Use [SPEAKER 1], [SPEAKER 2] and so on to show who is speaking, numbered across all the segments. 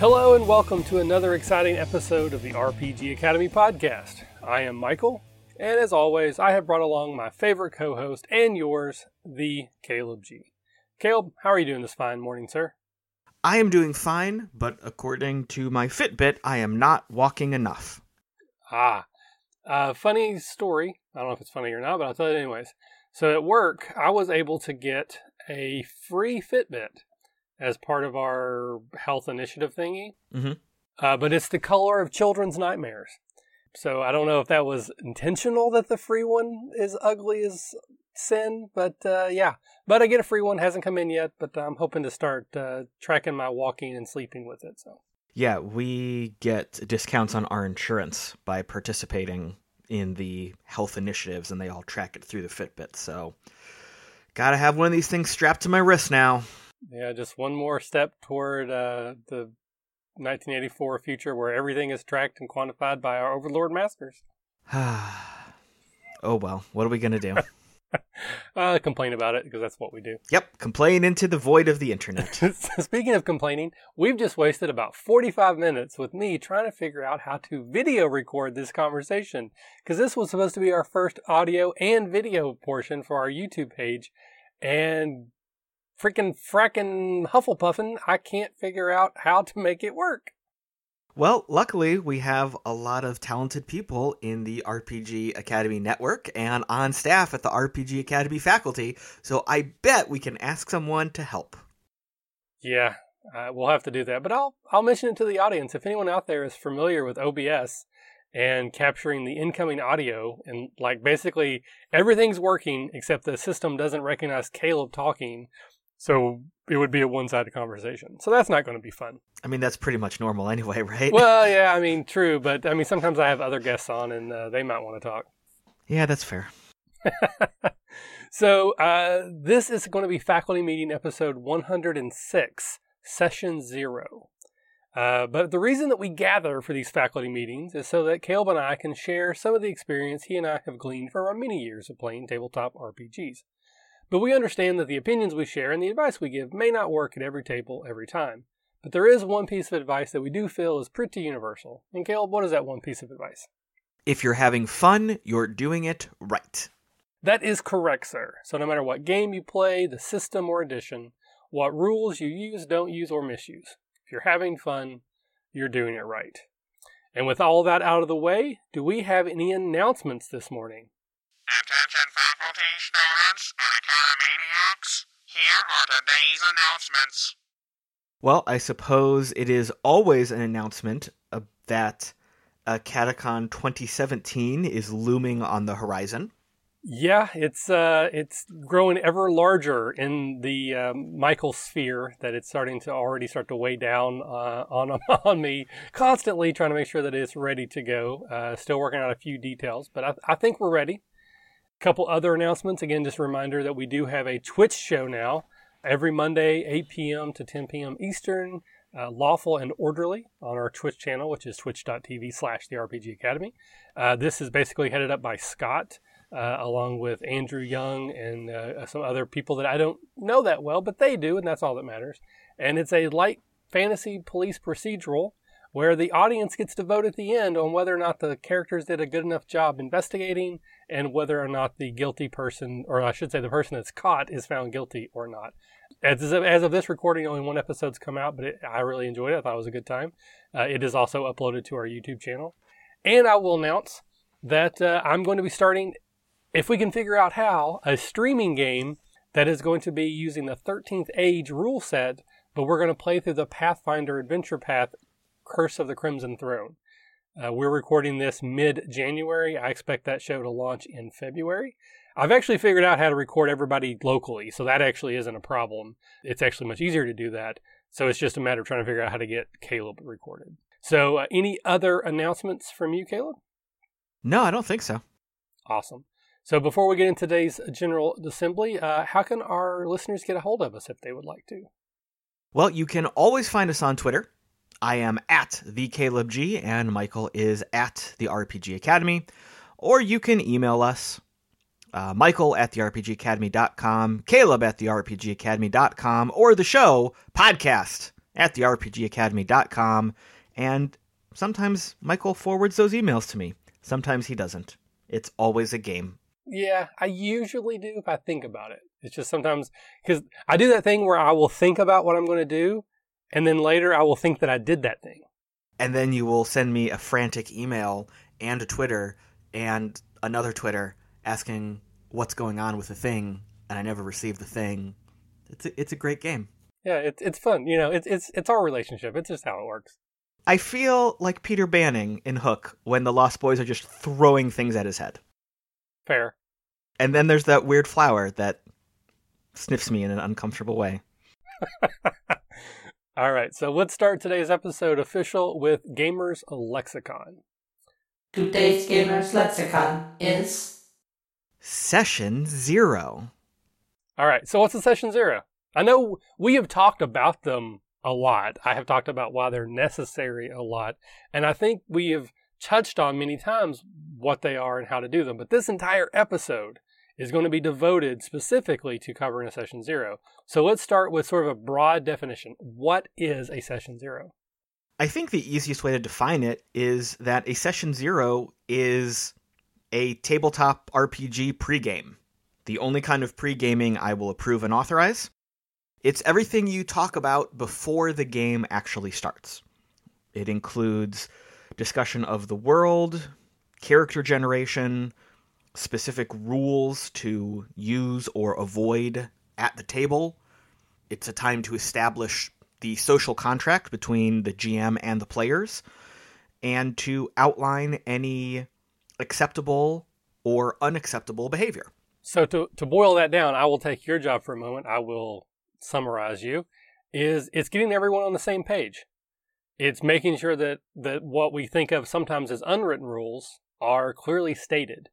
[SPEAKER 1] Hello and welcome to another exciting episode of the RPG Academy podcast. I am Michael, and as always, I have brought along my favorite co host and yours, the Caleb G. Caleb, how are you doing this fine morning, sir?
[SPEAKER 2] I am doing fine, but according to my Fitbit, I am not walking enough.
[SPEAKER 1] Ah, uh, funny story. I don't know if it's funny or not, but I'll tell you anyways. So at work, I was able to get a free Fitbit as part of our health initiative thingy.
[SPEAKER 2] Mm-hmm.
[SPEAKER 1] Uh, but it's the color of children's nightmares. So I don't know if that was intentional that the free one is ugly as sin, but uh, yeah. But I get a free one, hasn't come in yet, but I'm hoping to start uh, tracking my walking and sleeping with it. So
[SPEAKER 2] Yeah, we get discounts on our insurance by participating in the health initiatives, and they all track it through the Fitbit. So, gotta have one of these things strapped to my wrist now.
[SPEAKER 1] Yeah, just one more step toward uh, the 1984 future where everything is tracked and quantified by our overlord masters.
[SPEAKER 2] oh well, what are we gonna do?
[SPEAKER 1] uh, complain about it because that's what we do.
[SPEAKER 2] yep, complain into the void of the internet.
[SPEAKER 1] Speaking of complaining, we've just wasted about 45 minutes with me trying to figure out how to video record this conversation because this was supposed to be our first audio and video portion for our YouTube page. And freaking fracking Hufflepuffin, I can't figure out how to make it work.
[SPEAKER 2] Well, luckily, we have a lot of talented people in the RPG Academy network and on staff at the RPG Academy faculty, so I bet we can ask someone to help.
[SPEAKER 1] Yeah, uh, we'll have to do that. But I'll I'll mention it to the audience. If anyone out there is familiar with OBS and capturing the incoming audio, and like basically everything's working except the system doesn't recognize Caleb talking, so it would be a one-sided conversation. So that's not going to be fun.
[SPEAKER 2] I mean, that's pretty much normal anyway, right?
[SPEAKER 1] Well, yeah, I mean, true, but I mean, sometimes I have other guests on, and uh, they might want to talk.
[SPEAKER 2] yeah, that's fair.
[SPEAKER 1] so uh, this is going to be faculty meeting episode 106, session zero. Uh, but the reason that we gather for these faculty meetings is so that Caleb and I can share some of the experience he and I have gleaned from our many years of playing tabletop RPGs. But we understand that the opinions we share and the advice we give may not work at every table every time. But there is one piece of advice that we do feel is pretty universal. And Caleb, what is that one piece of advice?
[SPEAKER 2] If you're having fun, you're doing it right.
[SPEAKER 1] That is correct, sir. So no matter what game you play, the system or edition, what rules you use, don't use, or misuse, if you're having fun, you're doing it right. And with all that out of the way, do we have any announcements this morning?
[SPEAKER 3] Attention faculty, students, and. Here are today's announcements.
[SPEAKER 2] Well, I suppose it is always an announcement uh, that uh, Catacon 2017 is looming on the horizon.
[SPEAKER 1] Yeah, it's uh, it's growing ever larger in the um, Michael sphere. That it's starting to already start to weigh down uh, on on me. Constantly trying to make sure that it's ready to go. Uh, still working out a few details, but I, I think we're ready. Couple other announcements. Again, just a reminder that we do have a Twitch show now every Monday, 8 p.m. to 10 p.m. Eastern. Uh, lawful and orderly on our Twitch channel, which is twitch.tv slash the RPG Academy. Uh, this is basically headed up by Scott uh, along with Andrew Young and uh, some other people that I don't know that well, but they do, and that's all that matters. And it's a light fantasy police procedural where the audience gets to vote at the end on whether or not the characters did a good enough job investigating and whether or not the guilty person, or I should say the person that's caught, is found guilty or not. As of, as of this recording, only one episode's come out, but it, I really enjoyed it. I thought it was a good time. Uh, it is also uploaded to our YouTube channel. And I will announce that uh, I'm going to be starting if we can figure out how, a streaming game that is going to be using the 13th Age rule set, but we're going to play through the Pathfinder Adventure Path Curse of the Crimson Throne. Uh, we're recording this mid January. I expect that show to launch in February. I've actually figured out how to record everybody locally, so that actually isn't a problem. It's actually much easier to do that. So it's just a matter of trying to figure out how to get Caleb recorded. So, uh, any other announcements from you, Caleb?
[SPEAKER 2] No, I don't think so.
[SPEAKER 1] Awesome. So before we get into today's General Assembly, uh, how can our listeners get a hold of us if they would like to?
[SPEAKER 2] Well, you can always find us on Twitter. I am at the Caleb G, and Michael is at the RPG Academy. Or you can email us, uh, Michael at the RPGacademy.com, Caleb at the RPGacademy.com, or the show podcast at therpgacademy.com, and sometimes Michael forwards those emails to me. Sometimes he doesn't. It's always a game.
[SPEAKER 1] Yeah, I usually do if I think about it. It's just sometimes because I do that thing where I will think about what I'm going to do, and then later I will think that I did that thing.
[SPEAKER 2] And then you will send me a frantic email and a Twitter and another Twitter asking what's going on with the thing, and I never received the thing. It's a, it's a great game.
[SPEAKER 1] Yeah, it's it's fun. You know, it's it's it's our relationship. It's just how it works.
[SPEAKER 2] I feel like Peter Banning in Hook when the Lost Boys are just throwing things at his head.
[SPEAKER 1] Fair.
[SPEAKER 2] And then there's that weird flower that sniffs me in an uncomfortable way.
[SPEAKER 1] All right, so let's start today's episode official with Gamers Lexicon.
[SPEAKER 4] Today's Gamers Lexicon is
[SPEAKER 2] Session Zero.
[SPEAKER 1] All right, so what's a Session Zero? I know we have talked about them a lot. I have talked about why they're necessary a lot. And I think we have touched on many times what they are and how to do them. But this entire episode is going to be devoted specifically to covering a session zero. So let's start with sort of a broad definition. What is a session zero?
[SPEAKER 2] I think the easiest way to define it is that a session zero is a tabletop RPG pregame. The only kind of pre-gaming I will approve and authorize. It's everything you talk about before the game actually starts. It includes discussion of the world, character generation, specific rules to use or avoid at the table. It's a time to establish the social contract between the GM and the players and to outline any acceptable or unacceptable behavior.
[SPEAKER 1] So to, to boil that down, I will take your job for a moment. I will summarize you is it's getting everyone on the same page. It's making sure that, that what we think of sometimes as unwritten rules are clearly stated.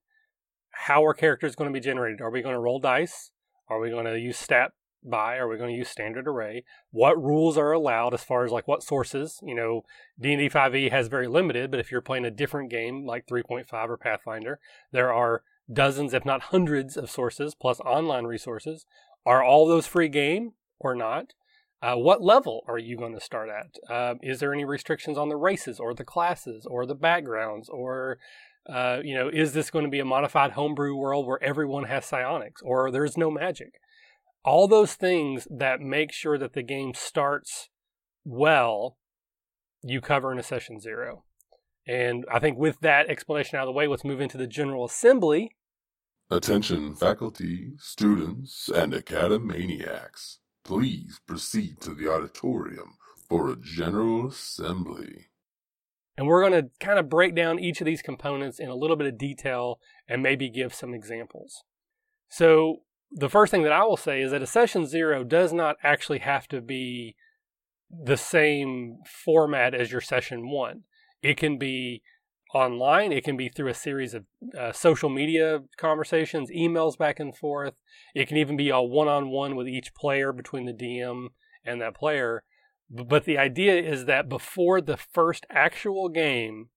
[SPEAKER 1] How are characters going to be generated? Are we going to roll dice? Are we going to use stat buy? Are we going to use standard array? What rules are allowed as far as like what sources? You know, D&D 5e has very limited, but if you're playing a different game like 3.5 or Pathfinder, there are dozens, if not hundreds of sources plus online resources. Are all those free game? or not? Uh, what level are you going to start at? Uh, is there any restrictions on the races or the classes or the backgrounds or uh, you know, is this going to be a modified homebrew world where everyone has psionics or there's no magic? All those things that make sure that the game starts well, you cover in a session zero. And I think with that explanation out of the way, let's move into the General Assembly.
[SPEAKER 5] Attention, faculty, students, and academaniacs. Please proceed to the auditorium for a general assembly.
[SPEAKER 1] And we're going to kind of break down each of these components in a little bit of detail and maybe give some examples. So, the first thing that I will say is that a session zero does not actually have to be the same format as your session one. It can be online. It can be through a series of uh, social media conversations, emails back and forth. It can even be a one on one with each player between the DM and that player. But the idea is that before the first actual game,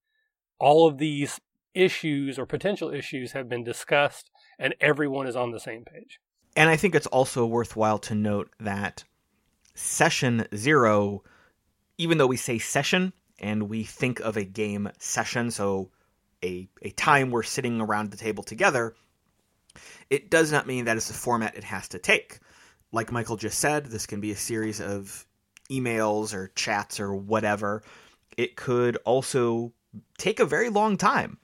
[SPEAKER 1] all of these issues or potential issues have been discussed and everyone is on the same page.
[SPEAKER 2] And I think it's also worthwhile to note that session zero, even though we say session, and we think of a game session, so a, a time we're sitting around the table together, it does not mean that it's the format it has to take. Like Michael just said, this can be a series of emails or chats or whatever. It could also take a very long time.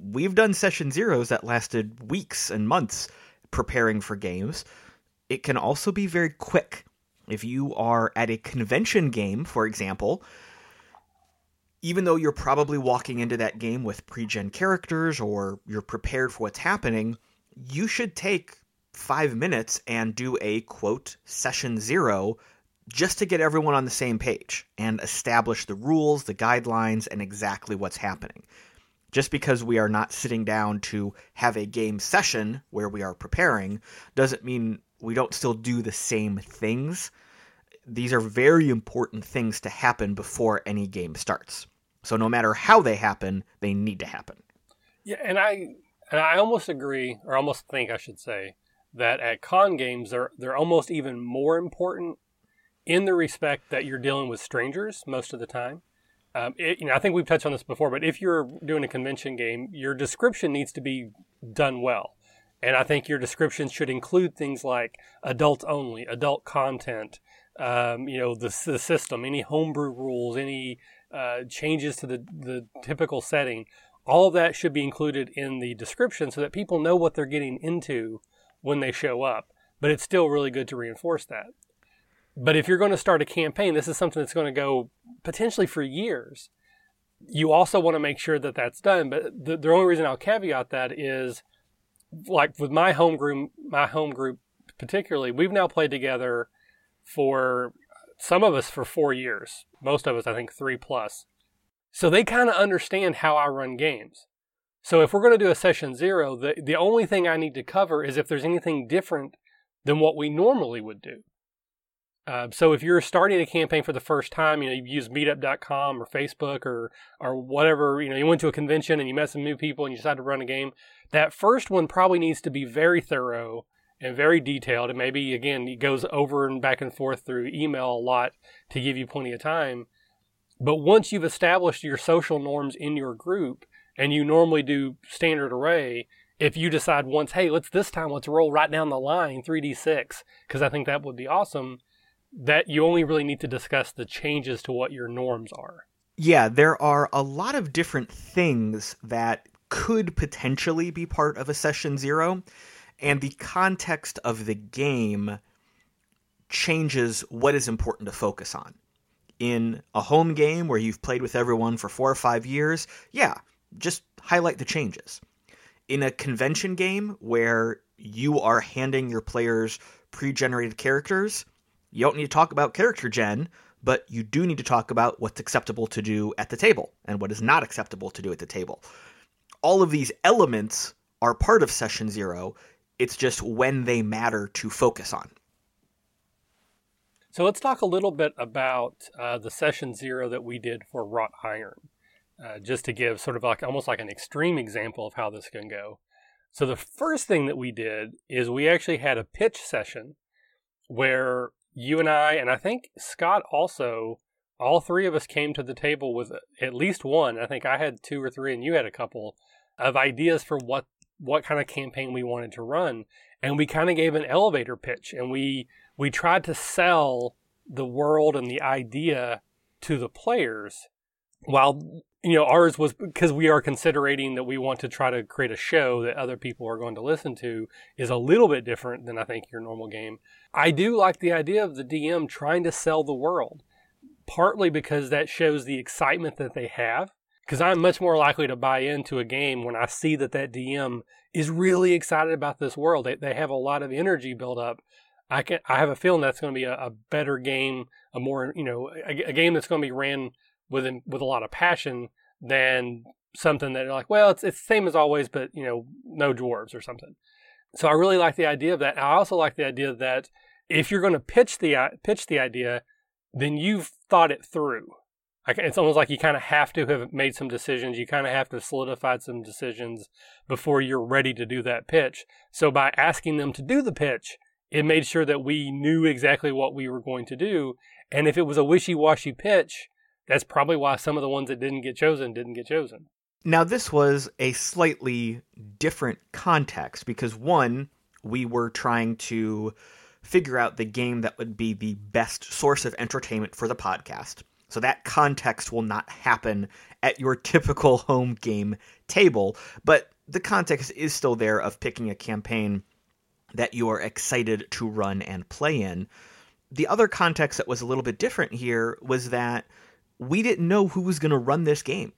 [SPEAKER 2] We've done session zeros that lasted weeks and months preparing for games. It can also be very quick. If you are at a convention game, for example, even though you're probably walking into that game with pre-gen characters or you're prepared for what's happening, you should take five minutes and do a quote session zero just to get everyone on the same page and establish the rules, the guidelines, and exactly what's happening. Just because we are not sitting down to have a game session where we are preparing doesn't mean we don't still do the same things. These are very important things to happen before any game starts. So no matter how they happen, they need to happen.
[SPEAKER 1] Yeah, and I and I almost agree, or almost think I should say, that at con games they're they're almost even more important in the respect that you're dealing with strangers most of the time. Um, it, you know, I think we've touched on this before, but if you're doing a convention game, your description needs to be done well. And I think your description should include things like adult only, adult content, um, you know, the, the system, any homebrew rules, any uh, changes to the, the typical setting. All of that should be included in the description so that people know what they're getting into when they show up. But it's still really good to reinforce that. But if you're going to start a campaign, this is something that's going to go potentially for years. You also want to make sure that that's done. But the, the only reason I'll caveat that is, like with my home group, my home group particularly, we've now played together for some of us for four years, most of us I think three plus. So they kind of understand how I run games. So if we're going to do a session zero, the the only thing I need to cover is if there's anything different than what we normally would do. Uh, so if you're starting a campaign for the first time, you know, you use meetup.com or Facebook or, or whatever, you know, you went to a convention and you met some new people and you decided to run a game, that first one probably needs to be very thorough and very detailed. And maybe, again, it goes over and back and forth through email a lot to give you plenty of time. But once you've established your social norms in your group and you normally do standard array, if you decide once, hey, let's this time, let's roll right down the line 3d6, because I think that would be awesome that you only really need to discuss the changes to what your norms are.
[SPEAKER 2] Yeah, there are a lot of different things that could potentially be part of a session zero, and the context of the game changes what is important to focus on. In a home game where you've played with everyone for four or five years, yeah, just highlight the changes. In a convention game where you are handing your players pre generated characters, you don't need to talk about character gen, but you do need to talk about what's acceptable to do at the table and what is not acceptable to do at the table. All of these elements are part of session zero. It's just when they matter to focus on.
[SPEAKER 1] So let's talk a little bit about uh, the session zero that we did for wrought iron, uh, just to give sort of like almost like an extreme example of how this can go. So the first thing that we did is we actually had a pitch session where you and I, and I think Scott also, all three of us came to the table with at least one. I think I had two or three, and you had a couple of ideas for what what kind of campaign we wanted to run, and we kind of gave an elevator pitch, and we we tried to sell the world and the idea to the players, while you know ours was because we are considering that we want to try to create a show that other people are going to listen to is a little bit different than I think your normal game. I do like the idea of the DM trying to sell the world, partly because that shows the excitement that they have. Because I'm much more likely to buy into a game when I see that that DM is really excited about this world. They, they have a lot of energy built up. I can I have a feeling that's going to be a, a better game, a more you know a, a game that's going to be ran with with a lot of passion than something that are like, well, it's it's the same as always, but you know, no dwarves or something. So I really like the idea of that. I also like the idea that if you're going to pitch the pitch the idea, then you've thought it through. It's almost like you kind of have to have made some decisions. You kind of have to solidify some decisions before you're ready to do that pitch. So by asking them to do the pitch, it made sure that we knew exactly what we were going to do. And if it was a wishy-washy pitch, that's probably why some of the ones that didn't get chosen didn't get chosen.
[SPEAKER 2] Now, this was a slightly different context because one, we were trying to figure out the game that would be the best source of entertainment for the podcast. So that context will not happen at your typical home game table, but the context is still there of picking a campaign that you are excited to run and play in. The other context that was a little bit different here was that we didn't know who was going to run this game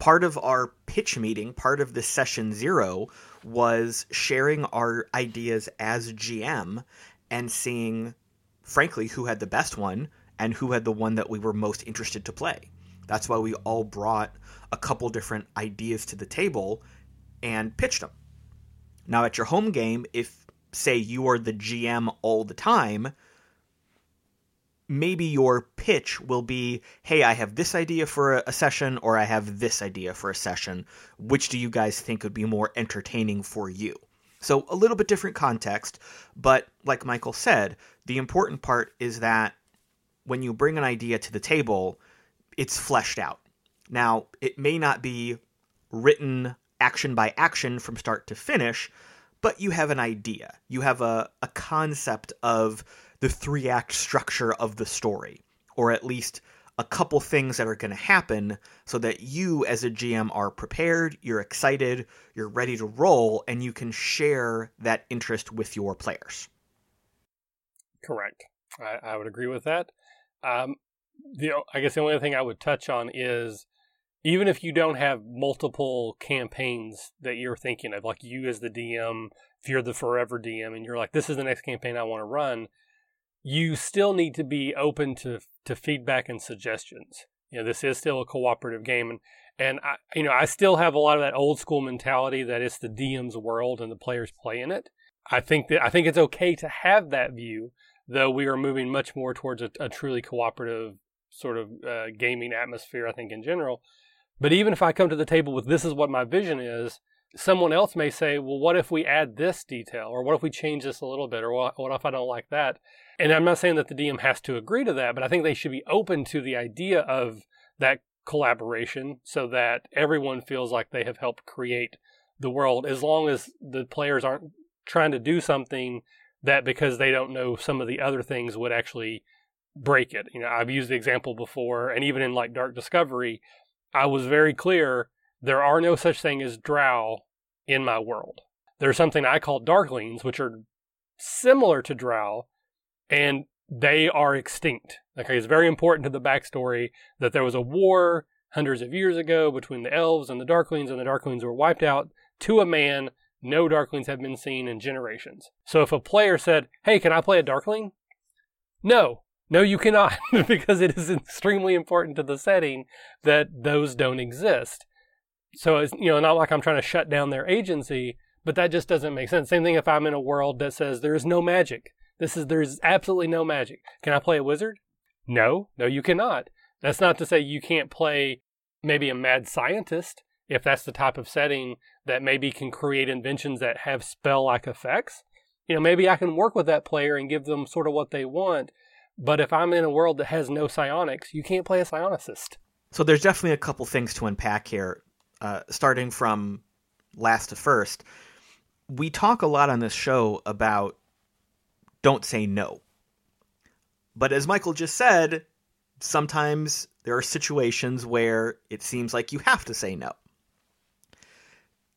[SPEAKER 2] part of our pitch meeting, part of the session zero, was sharing our ideas as GM and seeing, frankly, who had the best one and who had the one that we were most interested to play. That's why we all brought a couple different ideas to the table and pitched them. Now, at your home game, if, say, you are the GM all the time, maybe your pitch will be, hey, I have this idea for a, session, or I have this idea for a session. Which do you guys think would be more entertaining for you? So, a little bit different context, but like Michael said, the important part is that when you bring an idea to the table, it's fleshed out. Now, it may not be written action by action from start to finish, but you have an idea. You have a, a concept of the three act structure of the story, or at least a couple things that are going to happen so that you as a GM are prepared, you're excited, you're ready to roll, and you can share that interest with your players.
[SPEAKER 1] Correct. I, I would agree with that. Um, the I guess the only thing I would touch on is even if you don't have multiple campaigns that you're thinking of, like you as the DM, if you're the forever DM and you're like, this is the next campaign I want to run, you still need to be open to to feedback and suggestions. You know, this is still a cooperative game, and and I, you know, I still have a lot of that old school mentality that it's the DM's world and the players play in it. I think that I think it's okay to have that view, though we are moving much more towards a, a truly cooperative sort of uh, gaming atmosphere. I think in general, but even if I come to the table with this is what my vision is, someone else may say, well, what if we add this detail, or what if we change this a little bit, or what, what if I don't like that? And I'm not saying that the DM has to agree to that, but I think they should be open to the idea of that collaboration so that everyone feels like they have helped create the world as long as the players aren't trying to do something that because they don't know some of the other things would actually break it. You know, I've used the example before and even in like Dark Discovery, I was very clear there are no such thing as drow in my world. There's something I call darklings which are similar to drow and they are extinct. Okay, it's very important to the backstory that there was a war hundreds of years ago between the elves and the darklings, and the darklings were wiped out to a man. No darklings have been seen in generations. So if a player said, Hey, can I play a darkling? No, no, you cannot, because it is extremely important to the setting that those don't exist. So it's, you know, not like I'm trying to shut down their agency, but that just doesn't make sense. Same thing if I'm in a world that says there is no magic. This is there's absolutely no magic. Can I play a wizard? No, no, you cannot. That's not to say you can't play maybe a mad scientist if that's the type of setting that maybe can create inventions that have spell like effects. You know, maybe I can work with that player and give them sort of what they want. But if I'm in a world that has no psionics, you can't play a psionicist.
[SPEAKER 2] So there's definitely a couple things to unpack here, uh, starting from last to first. We talk a lot on this show about don't say no. But as Michael just said, sometimes there are situations where it seems like you have to say no.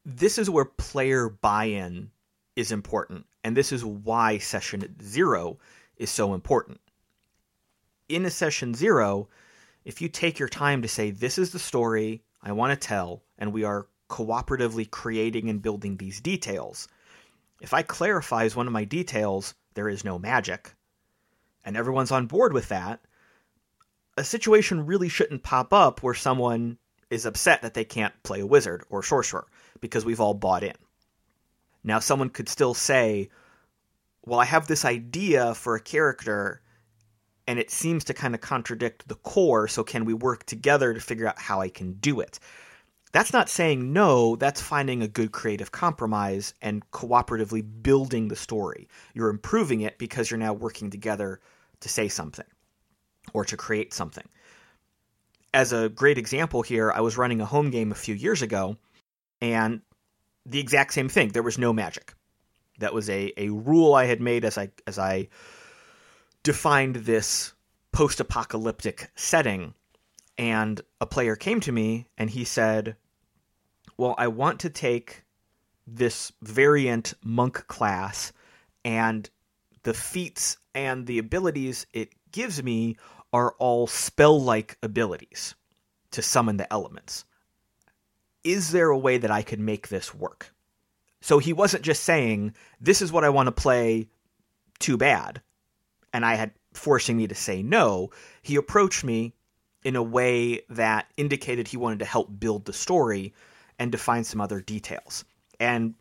[SPEAKER 2] This is where player buy in is important, and this is why session zero is so important. In a session zero, if you take your time to say, This is the story I want to tell, and we are cooperatively creating and building these details, if I clarify as one of my details, there is no magic, and everyone's on board with that, a situation really shouldn't pop up where someone is upset that they can't play a wizard or sorcerer because we've all bought in. Now, someone could still say, Well, I have this idea for a character and it seems to kind of contradict the core, so can we work together to figure out how I can do it? That's not saying no, that's finding a good creative compromise and cooperatively building the story. You're improving it because you're now working together to say something or to create something. As a great example here, I was running a home game a few years ago, and the exact same thing. There was no magic. That was a, a rule I had made as I as I defined this post apocalyptic setting. And a player came to me and he said, well, I want to take this variant monk class and the feats and the abilities it gives me are all spell like abilities to summon the elements. Is there a way that I could make this work? So he wasn't just saying, This is what I want to play, too bad. And I had forcing me to say no. He approached me in a way that indicated he wanted to help build the story and define some other details. And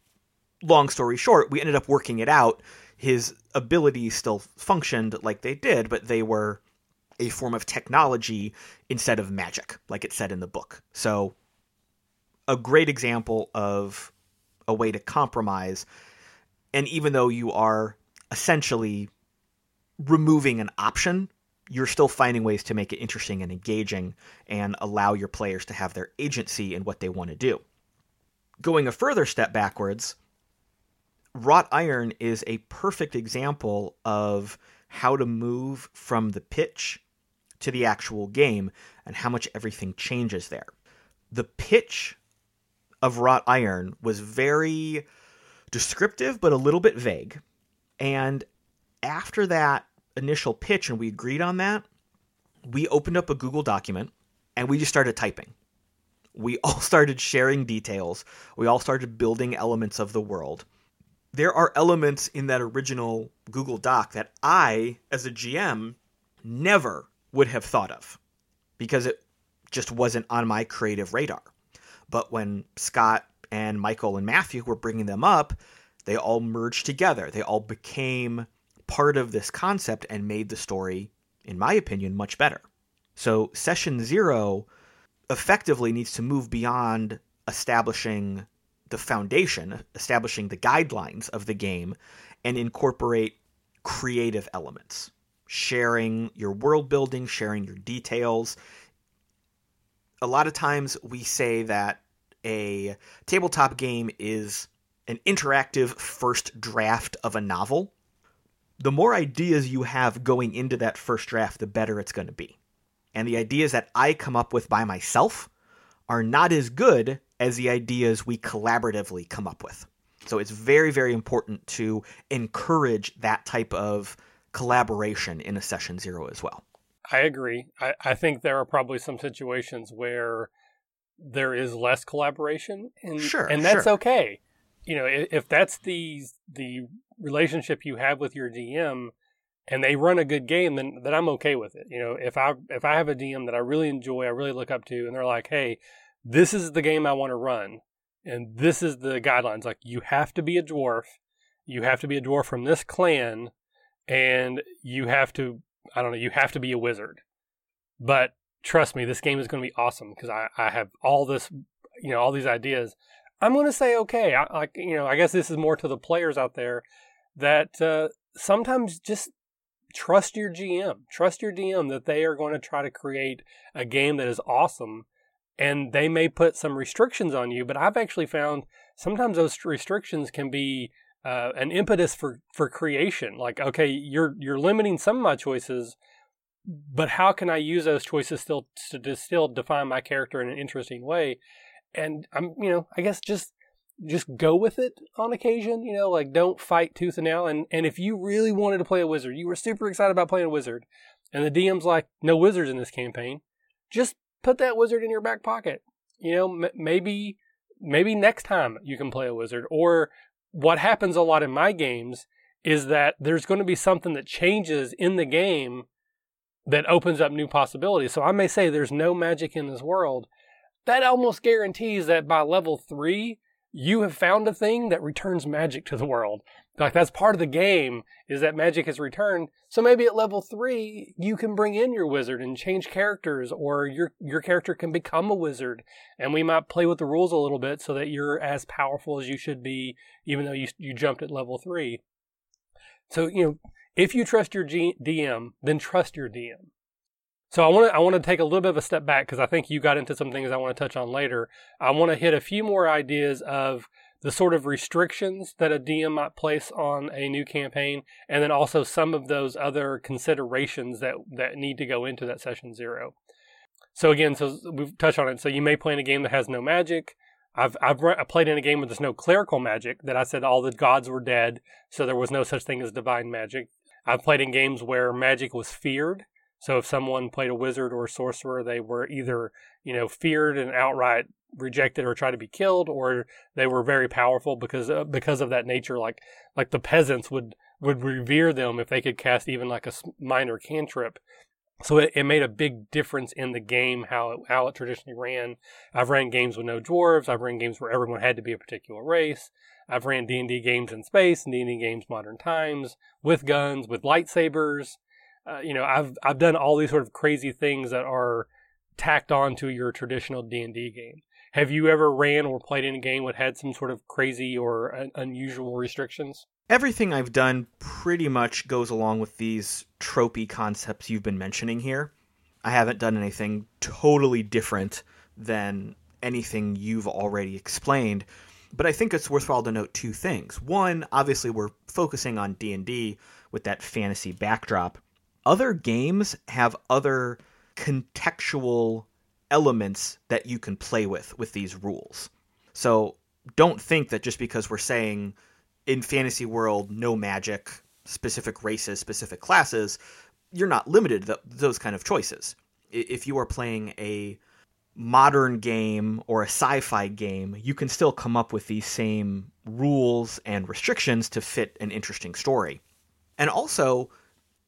[SPEAKER 2] long story short, we ended up working it out. His abilities still functioned like they did, but they were a form of technology instead of magic, like it said in the book. So, a great example of a way to compromise. And even though you are essentially removing an option, you're still finding ways to make it interesting and engaging and allow your players to have their agency in what they want to do. Going a further step backwards, wrought iron is a perfect example of how to move from the pitch to the actual game and how much everything changes there. The pitch of wrought iron was very descriptive but a little bit vague. And after that initial pitch and we agreed on that, we opened up a Google document and we just started typing. We all started sharing details. We all started building elements of the world. There are elements in that original Google Doc that I, as a GM, never would have thought of because it just wasn't on my creative radar. But when Scott and Michael and Matthew were bringing them up, they all merged together. They all became part of this concept and made the story, in my opinion, much better. So, session zero effectively needs to move beyond establishing the foundation, establishing the guidelines of the game, and incorporate creative elements. Sharing your world building, sharing your details. A lot of times we say that a tabletop game is an interactive first draft of a novel. The more ideas you have going into that first draft, the better it's going to be. And the ideas that I come up with by myself are not as good as the ideas we collaboratively come up with. So it's very, very important to encourage that type of collaboration in a session zero as well.
[SPEAKER 1] I agree. I, I think there are probably some situations where there is less collaboration, and
[SPEAKER 2] Sure,
[SPEAKER 1] and that's
[SPEAKER 2] sure.
[SPEAKER 1] okay. You know, if, if that's the the relationship you have with your DM, and they run a good game, then then I'm okay with it. You know, if I if I have a DM that I really enjoy, I really look up to, and they're like, "Hey, this is the game I want to run, and this is the guidelines. Like, you have to be a dwarf, you have to be a dwarf from this clan, and you have to, I don't know, you have to be a wizard. But trust me, this game is going to be awesome because I I have all this, you know, all these ideas. I'm going to say okay. I, like you know, I guess this is more to the players out there that uh, sometimes just trust your GM, trust your DM that they are going to try to create a game that is awesome, and they may put some restrictions on you. But I've actually found sometimes those restrictions can be uh, an impetus for for creation. Like, okay, you're you're limiting some of my choices, but how can I use those choices still to, to still define my character in an interesting way? And I'm, you know, I guess just just go with it on occasion. You know, like don't fight tooth and nail. And and if you really wanted to play a wizard, you were super excited about playing a wizard, and the DM's like, no wizards in this campaign, just put that wizard in your back pocket. You know, m- maybe maybe next time you can play a wizard. Or what happens a lot in my games is that there's going to be something that changes in the game that opens up new possibilities. So I may say there's no magic in this world. That almost guarantees that by level three, you have found a thing that returns magic to the world. Like that's part of the game is that magic has returned. So maybe at level three, you can bring in your wizard and change characters, or your your character can become a wizard, and we might play with the rules a little bit so that you're as powerful as you should be, even though you you jumped at level three. So you know, if you trust your G- DM, then trust your DM. So I want to I want to take a little bit of a step back because I think you got into some things I want to touch on later. I want to hit a few more ideas of the sort of restrictions that a DM might place on a new campaign, and then also some of those other considerations that that need to go into that session zero. So again, so we've touched on it. So you may play in a game that has no magic. I've I've I played in a game where there's no clerical magic. That I said all the gods were dead, so there was no such thing as divine magic. I've played in games where magic was feared. So if someone played a wizard or a sorcerer, they were either you know feared and outright rejected or tried to be killed, or they were very powerful because uh, because of that nature. Like like the peasants would would revere them if they could cast even like a minor cantrip. So it, it made a big difference in the game how it, how it traditionally ran. I've ran games with no dwarves. I've ran games where everyone had to be a particular race. I've ran D and D games in space and D and D games modern times with guns, with lightsabers. Uh, you know, I've I've done all these sort of crazy things that are tacked on to your traditional D and D game. Have you ever ran or played in a game that had some sort of crazy or un- unusual restrictions?
[SPEAKER 2] Everything I've done pretty much goes along with these tropey concepts you've been mentioning here. I haven't done anything totally different than anything you've already explained, but I think it's worthwhile to note two things. One, obviously we're focusing on D&D with that fantasy backdrop. Other games have other contextual elements that you can play with with these rules. So don't think that just because we're saying in fantasy world no magic, specific races, specific classes, you're not limited to those kind of choices. If you are playing a modern game or a sci-fi game, you can still come up with these same rules and restrictions to fit an interesting story. And also,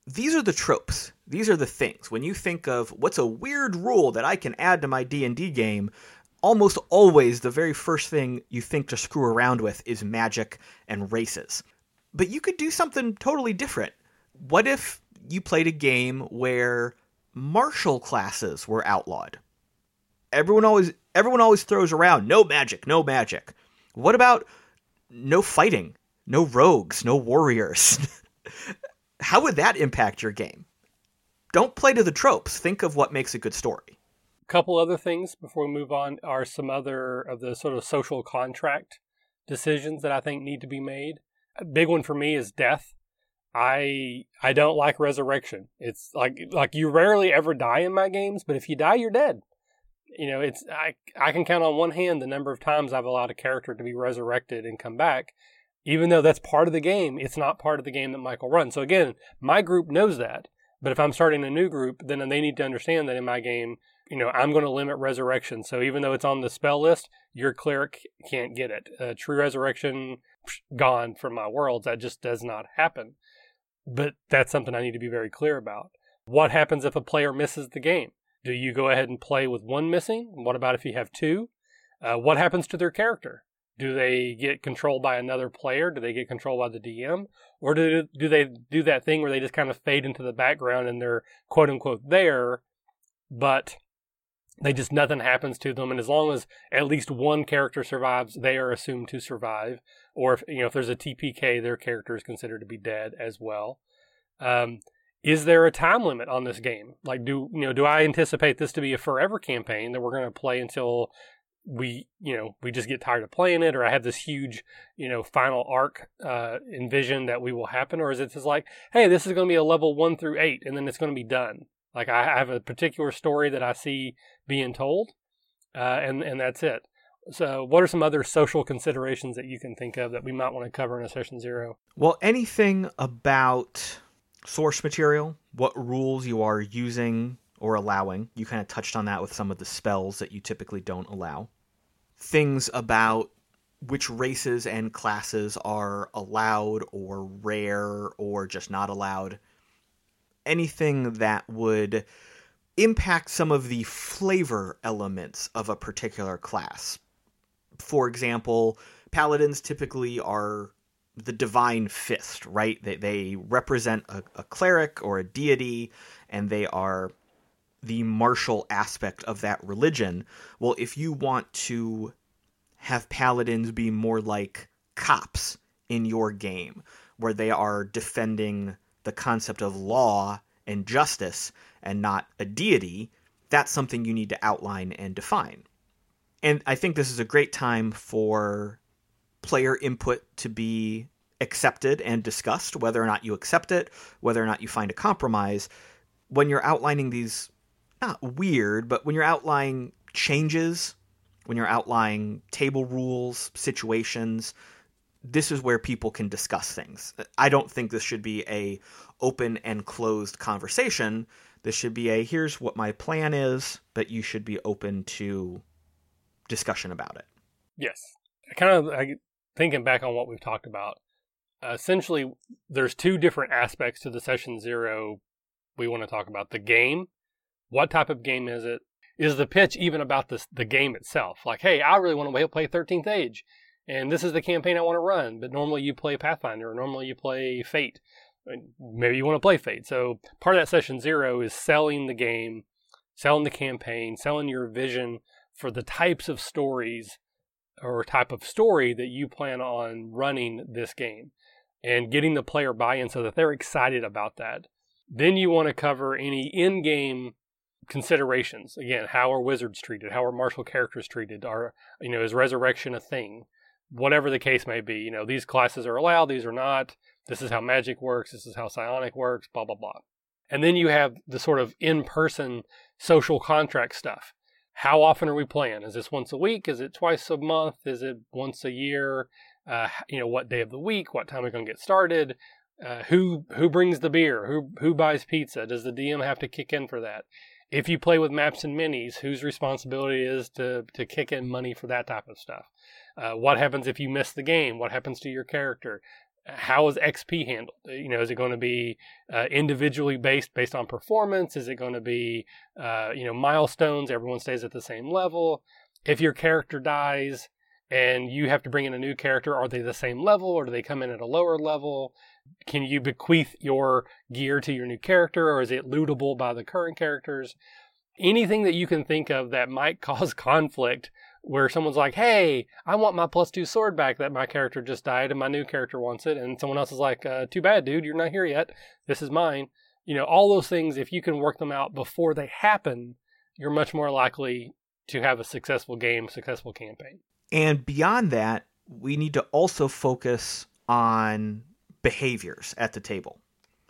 [SPEAKER 2] these are the tropes. These are the things. When you think of what's a weird rule that I can add to my D&D game, almost always the very first thing you think to screw around with is magic and races. But you could do something totally different. What if you played a game where martial classes were outlawed? Everyone always everyone always throws around no magic, no magic. What about no fighting, no rogues, no warriors? How would that impact your game? Don't play to the tropes. Think of what makes a good story.
[SPEAKER 1] A couple other things before we move on are some other of the sort of social contract decisions that I think need to be made. A big one for me is death. I I don't like resurrection. It's like like you rarely ever die in my games, but if you die, you're dead. You know, it's I I can count on one hand the number of times I've allowed a character to be resurrected and come back, even though that's part of the game, it's not part of the game that Michael runs. So again, my group knows that. But if I'm starting a new group, then they need to understand that in my game, you know, I'm going to limit resurrection. So even though it's on the spell list, your cleric can't get it. Uh, true resurrection gone from my worlds. That just does not happen. But that's something I need to be very clear about. What happens if a player misses the game? Do you go ahead and play with one missing? What about if you have two? Uh, what happens to their character? Do they get controlled by another player? Do they get controlled by the DM? Or do, do they do that thing where they just kind of fade into the background and they're quote unquote there, but they just nothing happens to them and as long as at least one character survives they are assumed to survive or if you know if there's a tpk their character is considered to be dead as well um, is there a time limit on this game like do you know do i anticipate this to be a forever campaign that we're going to play until we you know we just get tired of playing it or i have this huge you know final arc uh envision that we will happen or is it just like hey this is going to be a level one through eight and then it's going to be done like i have a particular story that i see being told uh and and that's it so what are some other social considerations that you can think of that we might want to cover in a session zero
[SPEAKER 2] Well, anything about source material, what rules you are using or allowing. You kind of touched on that with some of the spells that you typically don't allow. Things about which races and classes are allowed or rare or just not allowed. Anything that would impact some of the flavor elements of a particular class. For example, paladins typically are the divine fist, right? They, they represent a, a cleric or a deity, and they are the martial aspect of that religion. Well, if you want to have paladins be more like cops in your game, where they are defending the concept of law and justice and not a deity, that's something you need to outline and define. And I think this is a great time for player input to be accepted and discussed, whether or not you accept it, whether or not you find a compromise. When you're outlining these not weird, but when you're outlining changes, when you're outlining table rules, situations, this is where people can discuss things. I don't think this should be a open and closed conversation. This should be a here's what my plan is, but you should be open to discussion about it.
[SPEAKER 1] Yes. I kind of I, thinking back on what we've talked about. Essentially, there's two different aspects to the session zero we want to talk about. The game, what type of game is it? Is the pitch even about the the game itself? Like, hey, I really want to play 13th Age, and this is the campaign I want to run. But normally you play Pathfinder, or normally you play Fate. Maybe you want to play Fate. So part of that session zero is selling the game, selling the campaign, selling your vision for the types of stories or type of story that you plan on running this game and getting the player buy in so that they're excited about that. Then you want to cover any in game considerations. Again, how are wizards treated? How are martial characters treated? Are, you know, is resurrection a thing? Whatever the case may be, you know, these classes are allowed, these are not. This is how magic works, this is how psionic works, blah, blah, blah. And then you have the sort of in person social contract stuff. How often are we playing? Is this once a week? Is it twice a month? Is it once a year? Uh, you know, what day of the week? What time are we going to get started? Uh, who who brings the beer? Who who buys pizza? Does the DM have to kick in for that? If you play with maps and minis, whose responsibility is to to kick in money for that type of stuff? Uh, what happens if you miss the game? What happens to your character? how is XP handled? You know, is it going to be uh, individually based based on performance? Is it going to be uh, you know milestones? Everyone stays at the same level. If your character dies and you have to bring in a new character, are they the same level or do they come in at a lower level? Can you bequeath your gear to your new character or is it lootable by the current characters? Anything that you can think of that might cause conflict where someone's like, "Hey, I want my plus two sword back that my character just died, and my new character wants it," and someone else is like, uh, "Too bad, dude, you're not here yet. This is mine." You know, all those things. If you can work them out before they happen, you're much more likely to have a successful game, successful campaign.
[SPEAKER 2] And beyond that, we need to also focus on behaviors at the table.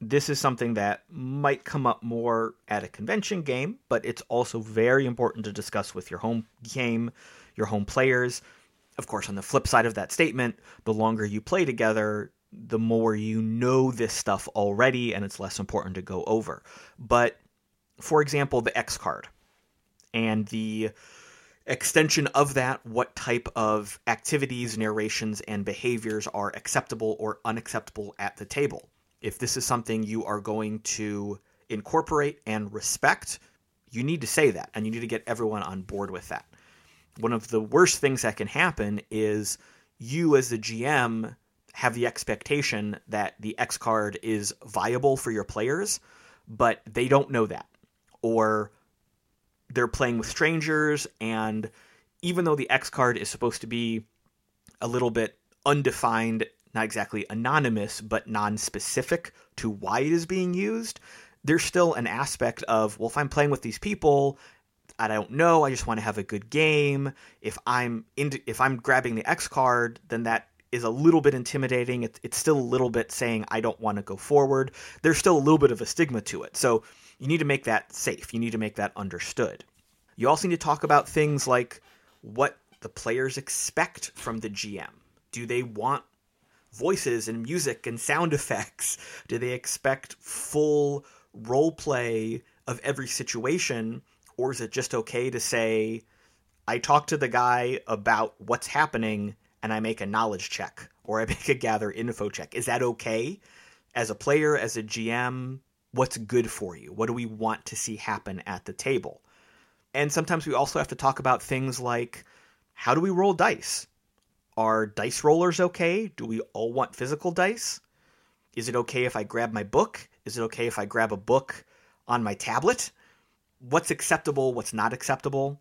[SPEAKER 2] This is something that might come up more at a convention game, but it's also very important to discuss with your home game your home players. Of course, on the flip side of that statement, the longer you play together, the more you know this stuff already, and it's less important to go over. But for example, the X card and the extension of that, what type of activities, narrations, and behaviors are acceptable or unacceptable at the table. If this is something you are going to incorporate and respect, you need to say that, and you need to get everyone on board with that one of the worst things that can happen is you as the GM have the expectation that the X card is viable for your players, but they don't know that. Or they're playing with strangers, and even though the X card is supposed to be a little bit undefined, not exactly anonymous, but non specific to why it is being used, there's still an aspect of, well, if I'm playing with these people I don't know. I just want to have a good game. If I'm into, if I'm grabbing the X card, then that is a little bit intimidating. It's, it's still a little bit saying I don't want to go forward. There's still a little bit of a stigma to it. So you need to make that safe. You need to make that understood. You also need to talk about things like what the players expect from the GM. Do they want voices and music and sound effects? Do they expect full role play of every situation? Or is it just okay to say, I talk to the guy about what's happening and I make a knowledge check or I make a gather info check? Is that okay? As a player, as a GM, what's good for you? What do we want to see happen at the table? And sometimes we also have to talk about things like how do we roll dice? Are dice rollers okay? Do we all want physical dice? Is it okay if I grab my book? Is it okay if I grab a book on my tablet? what's acceptable, what's not acceptable,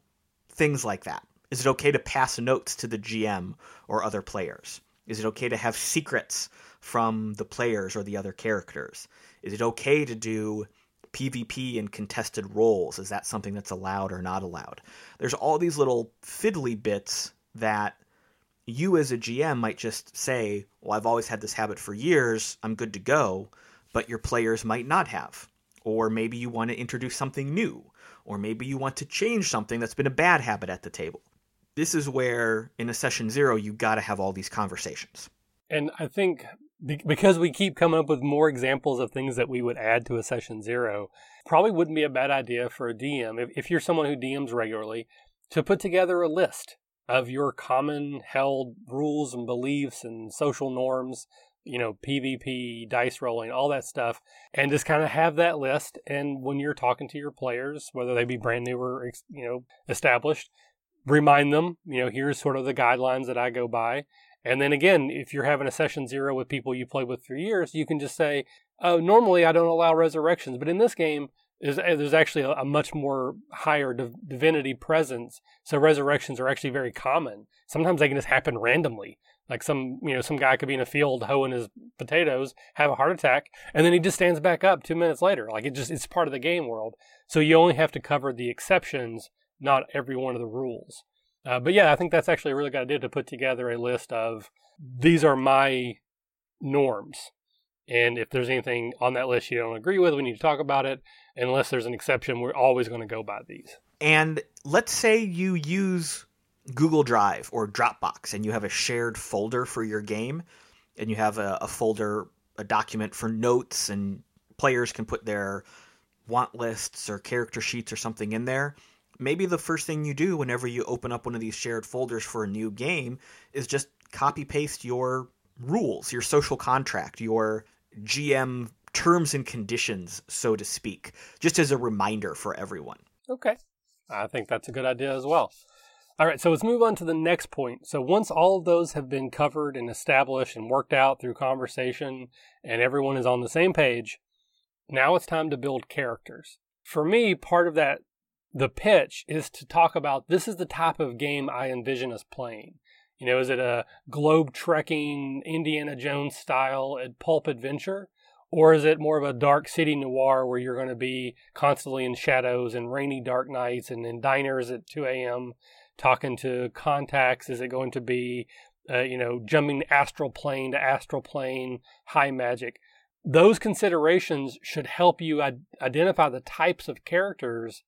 [SPEAKER 2] things like that. Is it okay to pass notes to the GM or other players? Is it okay to have secrets from the players or the other characters? Is it okay to do PvP and contested rolls? Is that something that's allowed or not allowed? There's all these little fiddly bits that you as a GM might just say, Well, I've always had this habit for years, I'm good to go, but your players might not have. Or maybe you want to introduce something new, or maybe you want to change something that's been a bad habit at the table. This is where, in a session zero, you got to have all these conversations.
[SPEAKER 1] And I think because we keep coming up with more examples of things that we would add to a session zero, probably wouldn't be a bad idea for a DM, if, if you're someone who DMs regularly, to put together a list of your common held rules and beliefs and social norms you know, PvP, dice rolling, all that stuff, and just kind of have that list. And when you're talking to your players, whether they be brand new or, you know, established, remind them, you know, here's sort of the guidelines that I go by. And then again, if you're having a session zero with people you played with for years, you can just say, oh, normally I don't allow resurrections, but in this game, There's, eh, there's actually a, a much more higher div- divinity presence. So resurrections are actually very common. Sometimes they can just happen randomly. Like some, you know, some guy could be in a field hoeing his potatoes, have a heart attack, and then he just stands back up two minutes later. Like it just, it's part of the game world. So you only have to cover the exceptions, not every one of the rules. Uh, but yeah, I think that's actually a really good idea to put together a list of these are my norms. And if there's anything on that list you don't agree with, we need to talk about it. Unless there's an exception, we're always going to go by these.
[SPEAKER 2] And let's say you use Google Drive or Dropbox and you have a shared folder for your game, and you have a, a folder, a document for notes, and players can put their want lists or character sheets or something in there. Maybe the first thing you do whenever you open up one of these shared folders for a new game is just copy paste your rules, your social contract, your GM terms and conditions, so to speak, just as a reminder for everyone.
[SPEAKER 1] Okay. I think that's a good idea as well. All right, so let's move on to the next point. So once all of those have been covered and established and worked out through conversation and everyone is on the same page, now it's time to build characters. For me, part of that the pitch is to talk about this is the type of game I envision us playing. You know, is it a globe trekking Indiana Jones style pulp adventure? Or is it more of a dark city noir where you're going to be constantly in shadows and rainy dark nights and in diners at 2 a.m. talking to contacts? Is it going to be, uh, you know, jumping astral plane to astral plane, high magic? Those considerations should help you identify the types of characters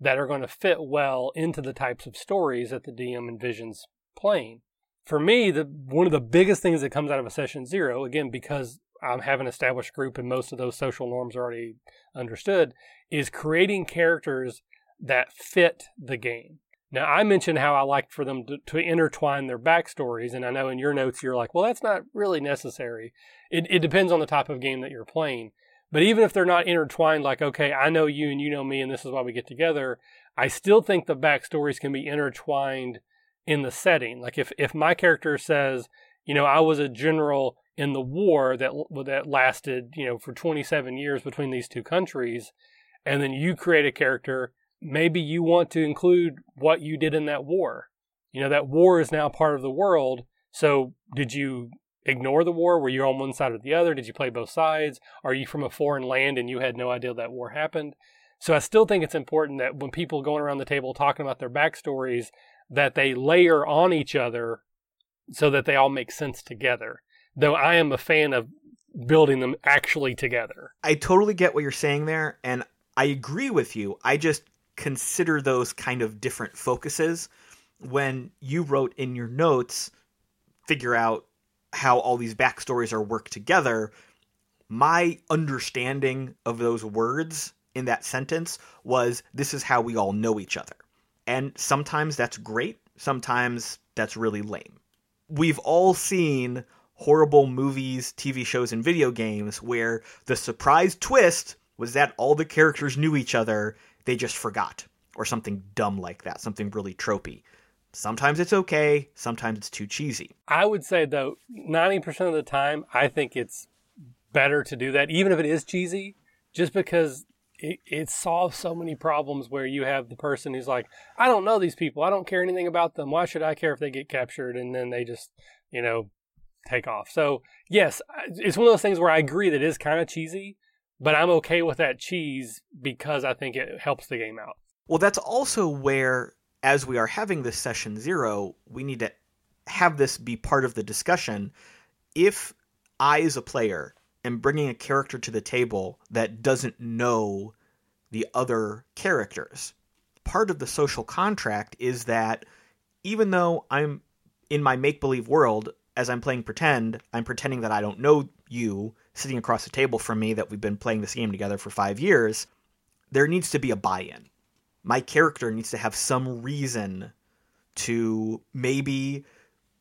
[SPEAKER 1] that are going to fit well into the types of stories that the DM envisions playing. For me, the one of the biggest things that comes out of a session zero, again, because I have an established group and most of those social norms are already understood, is creating characters that fit the game. Now, I mentioned how I like for them to, to, intertwine their backstories, and I know in your notes you're like, well, that's not really necessary. It, it depends on the type of game that you're playing. But even if they're not intertwined, like, okay, I know you and you know me, and this is why we get together, I still think the backstories can be intertwined in the setting. Like, if, if my character says, you know, I was a general in the war that that lasted, you know, for 27 years between these two countries, and then you create a character, maybe you want to include what you did in that war. You know, that war is now part of the world. So, did you ignore the war? Were you on one side or the other? Did you play both sides? Are you from a foreign land and you had no idea that war happened? So I still think it's important that when people going around the table talking about their backstories, that they layer on each other so that they all make sense together. Though I am a fan of building them actually together.
[SPEAKER 2] I totally get what you're saying there, and I agree with you. I just consider those kind of different focuses when you wrote in your notes, figure out how all these backstories are worked together, my understanding of those words in that sentence was this is how we all know each other. And sometimes that's great, sometimes that's really lame. We've all seen horrible movies, TV shows, and video games where the surprise twist was that all the characters knew each other, they just forgot, or something dumb like that, something really tropey. Sometimes it's okay, sometimes it's too cheesy.
[SPEAKER 1] I would say though, 90% of the time, I think it's better to do that, even if it is cheesy, just because it, it solves so many problems where you have the person who's like, I don't know these people. I don't care anything about them. Why should I care if they get captured? And then they just, you know, take off. So, yes, it's one of those things where I agree that it is kind of cheesy, but I'm okay with that cheese because I think it helps the game out.
[SPEAKER 2] Well, that's also where as we are having this session zero, we need to have this be part of the discussion. If I, as a player, am bringing a character to the table that doesn't know the other characters, part of the social contract is that even though I'm in my make believe world, as I'm playing pretend, I'm pretending that I don't know you sitting across the table from me that we've been playing this game together for five years. There needs to be a buy in my character needs to have some reason to maybe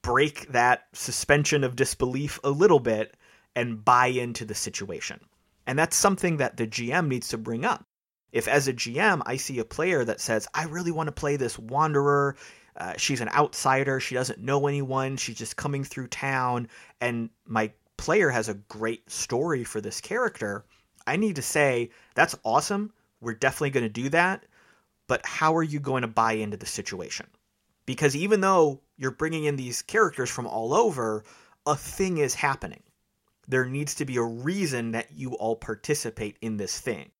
[SPEAKER 2] break that suspension of disbelief a little bit and buy into the situation. And that's something that the GM needs to bring up. If, as a GM, I see a player that says, I really want to play this wanderer, uh, she's an outsider, she doesn't know anyone, she's just coming through town, and my player has a great story for this character, I need to say, that's awesome. We're definitely going to do that, but how are you going to buy into the situation? Because even though you're bringing in these characters from all over, a thing is happening. There needs to be a reason that you all participate in this thing.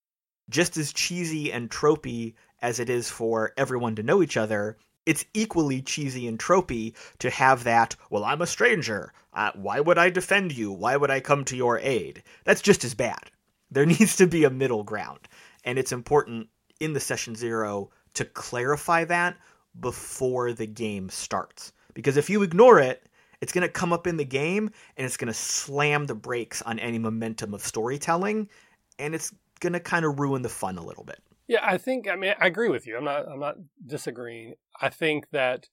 [SPEAKER 2] Just as cheesy and tropey as it is for everyone to know each other, it's equally cheesy and tropey to have that, well, I'm a stranger. Uh, why would I defend you? Why would I come to your aid? That's just as bad. There needs to be a middle ground. And it's important in the session zero to clarify that before the game starts. Because if you ignore it, it's going to come up in the game and it's going to slam the brakes on any momentum of storytelling and it's going to kind of ruin the fun a little bit.
[SPEAKER 1] Yeah, I think I mean I agree with you. I'm not I'm not disagreeing. I think that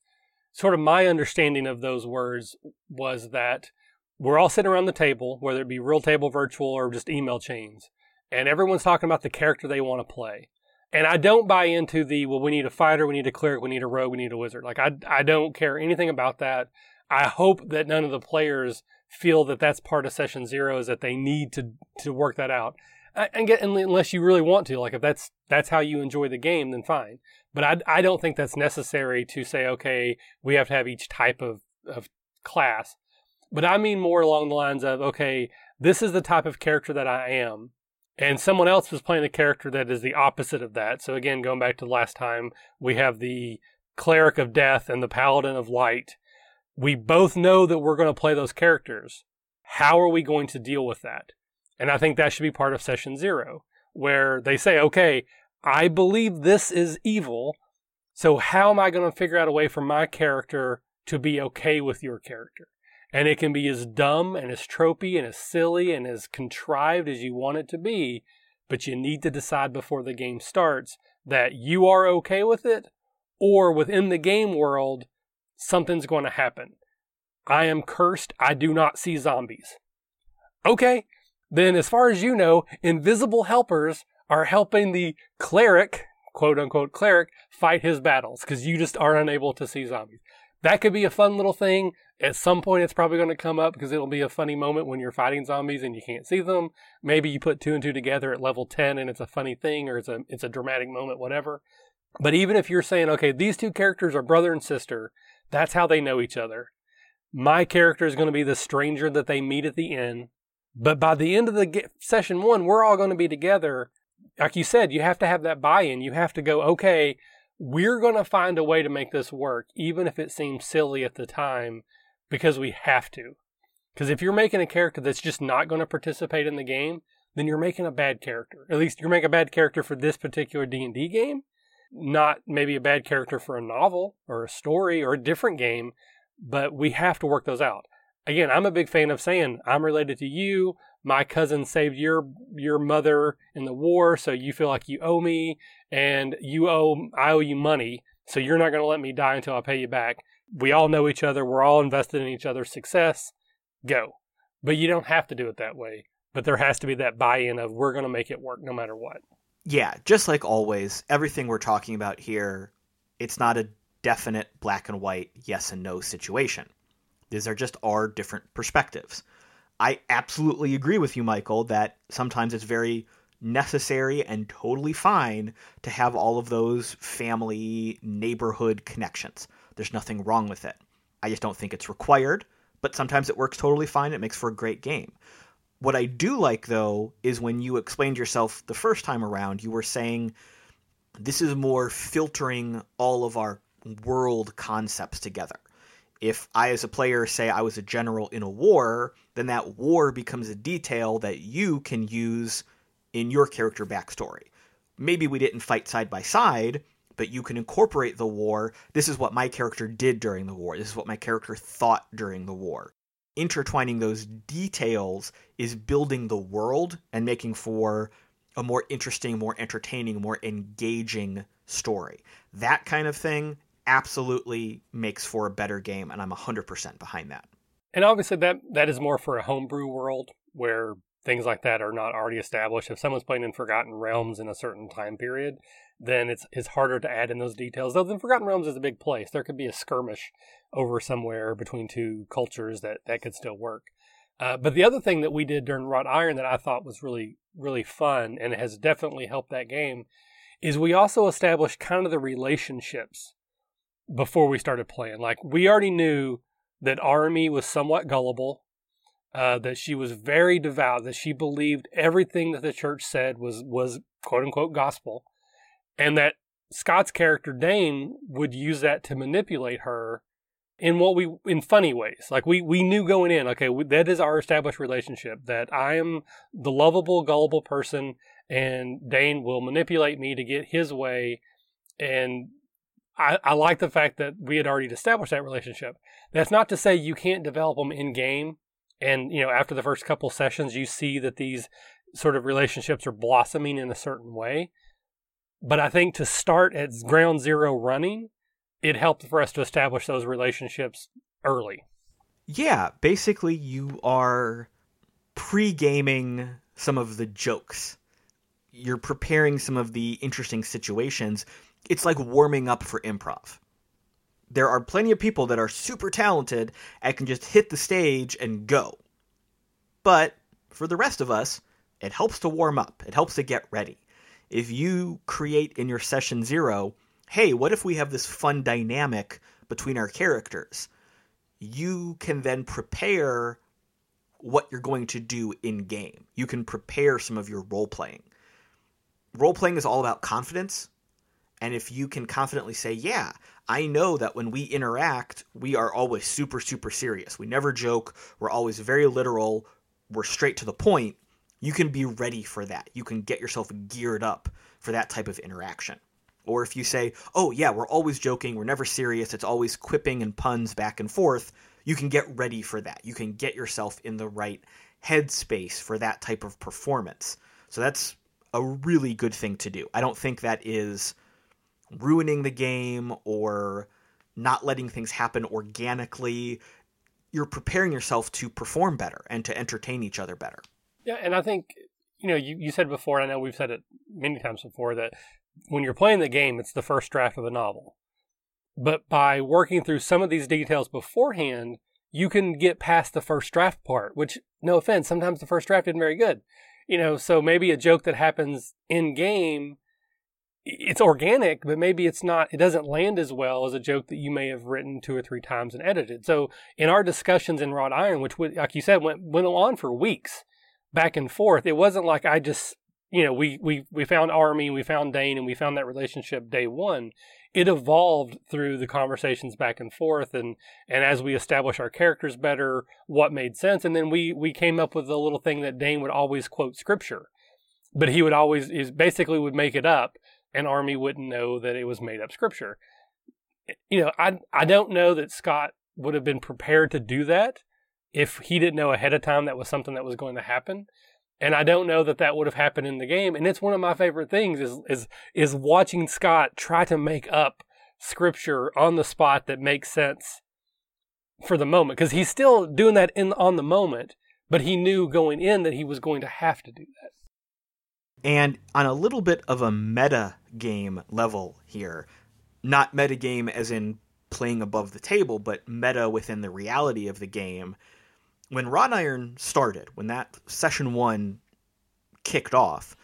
[SPEAKER 1] sort of my understanding of those words was that we're all sitting around the table, whether it be real table, virtual, or just email chains, and everyone's talking about the character they want to play. And I don't buy into the well, we need a fighter, we need a cleric, we need a rogue, we need a wizard. Like I I don't care anything about that. I hope that none of the players feel that that's part of session zero is that they need to to work that out and get unless you really want to like if that's that's how you enjoy the game then fine but i, I don't think that's necessary to say okay we have to have each type of, of class but i mean more along the lines of okay this is the type of character that i am and someone else was playing a character that is the opposite of that so again going back to last time we have the cleric of death and the paladin of light we both know that we're going to play those characters how are we going to deal with that and I think that should be part of session zero, where they say, okay, I believe this is evil. So how am I going to figure out a way for my character to be okay with your character? And it can be as dumb and as tropey and as silly and as contrived as you want it to be, but you need to decide before the game starts that you are okay with it, or within the game world, something's going to happen. I am cursed. I do not see zombies. Okay, then as far as you know, invisible helpers are helping the cleric, quote unquote cleric, fight his battles because you just are unable to see zombies. That could be a fun little thing. At some point, it's probably going to come up because it'll be a funny moment when you're fighting zombies and you can't see them. Maybe you put two and two together at level 10 and it's a funny thing or it's a, it's a dramatic moment, whatever. But even if you're saying, okay, these two characters are brother and sister, that's how they know each other. My character is going to be the stranger that they meet at the inn but by the end of the session one, we're all going to be together. Like you said, you have to have that buy in. You have to go, okay, we're going to find a way to make this work, even if it seems silly at the time, because we have to. Because if you're making a character that's just not going to participate in the game, then you're making a bad character. At least you're making a bad character for this particular D&D game, not maybe a bad character for a novel or a story or a different game, but we have to work those out again, I'm a big fan of saying I'm related to you. My cousin saved your your mother in the war, so you feel like you owe me, and you owe I owe you money, so you're not going to let me die until I pay you back. We all know each other. We're all invested in each other's success. Go, but you don't have to do it that way. But there has to be that buy-in of we're going to make it work no matter what.
[SPEAKER 2] Yeah, just like always, everything we're talking about here, it's not a definite black and white yes and no situation these are just our different perspectives. I absolutely agree with you, Michael, that sometimes it's very necessary and totally fine to have all of those family neighborhood connections. There's nothing wrong with it. I just don't think it's required, but sometimes it works totally fine. It makes for a great game. What I do like, though, is when you explained yourself the first time around, you were saying this is more filtering all of our world concepts together if I, as a player, say I was a general in a war, then that war becomes a detail that you can use in your character backstory. Maybe we didn't fight side by side, but you can incorporate the war. This is what my character did during the war. This is what my character thought during the war. Intertwining those details is building the world and making for a more interesting, more entertaining, more engaging story. That kind of thing absolutely makes for a better game, and I'm 100% behind that.
[SPEAKER 1] And obviously, that that is more for a homebrew world where things like that are not already established. If someone's playing in Forgotten Realms in a certain time period, then it's it's harder to add in those details. Though the Forgotten Realms is a big place, there could be a skirmish over somewhere between two cultures that that could still work. Uh, but the other thing that we did during Wrought Iron that I thought was really, really fun and has definitely helped that game is we also established kind of the relationships before we started playing. Like we already knew that Army was somewhat gullible, uh, that she was very devout, that she believed everything that the church said was was quote unquote gospel, and that Scott's character Dane would use that to manipulate her in what we in funny ways. Like we we knew going in, okay, we, that is our established relationship. That I am the lovable, gullible person, and Dane will manipulate me to get his way. And I, I like the fact that we had already established that relationship. That's not to say you can't develop them in game. And you know, after the first couple sessions, you see that these sort of relationships are blossoming in a certain way. But I think to start at ground zero running, it helped for us to establish those relationships early.
[SPEAKER 2] Yeah, basically, you are pre gaming some of the jokes. You're preparing some of the interesting situations. It's like warming up for improv. There are plenty of people that are super talented and can just hit the stage and go. But for the rest of us, it helps to warm up, it helps to get ready. If you create in your session zero hey, what if we have this fun dynamic between our characters? You can then prepare what you're going to do in game. You can prepare some of your role playing. Role playing is all about confidence. And if you can confidently say, yeah, I know that when we interact, we are always super, super serious. We never joke. We're always very literal. We're straight to the point. You can be ready for that. You can get yourself geared up for that type of interaction. Or if you say, oh, yeah, we're always joking, we're never serious, it's always quipping and puns back and forth, you can get ready for that. You can get yourself in the right headspace for that type of performance. So that's a really good thing to do. I don't think that is ruining the game or not letting things happen organically. You're preparing yourself to perform better and to entertain each other better.
[SPEAKER 1] Yeah, and I think you know you, you said before, and I know we've said it many times before that when you're playing the game, it's the first draft of the novel. But by working through some of these details beforehand, you can get past the first draft part, which, no offense, sometimes the first draft isn't very good. You know, so maybe a joke that happens in game, it's organic, but maybe it's not, it doesn't land as well as a joke that you may have written two or three times and edited. So in our discussions in Wrought Iron, which, like you said, went, went on for weeks back and forth, it wasn't like I just you know, we, we, we found Army, we found Dane, and we found that relationship day one. It evolved through the conversations back and forth, and, and as we established our characters better, what made sense, and then we, we came up with a little thing that Dane would always quote scripture, but he would always is basically would make it up, and Army wouldn't know that it was made up scripture. You know, I I don't know that Scott would have been prepared to do that if he didn't know ahead of time that was something that was going to happen. And I don't know that that would have happened in the game. And it's one of my favorite things is is is watching Scott try to make up scripture on the spot that makes sense for the moment because he's still doing that in on the moment, but he knew going in that he was going to have to do that.
[SPEAKER 2] And on a little bit of a meta game level here, not meta game as in playing above the table, but meta within the reality of the game when Wrought Iron started, when that session one kicked off,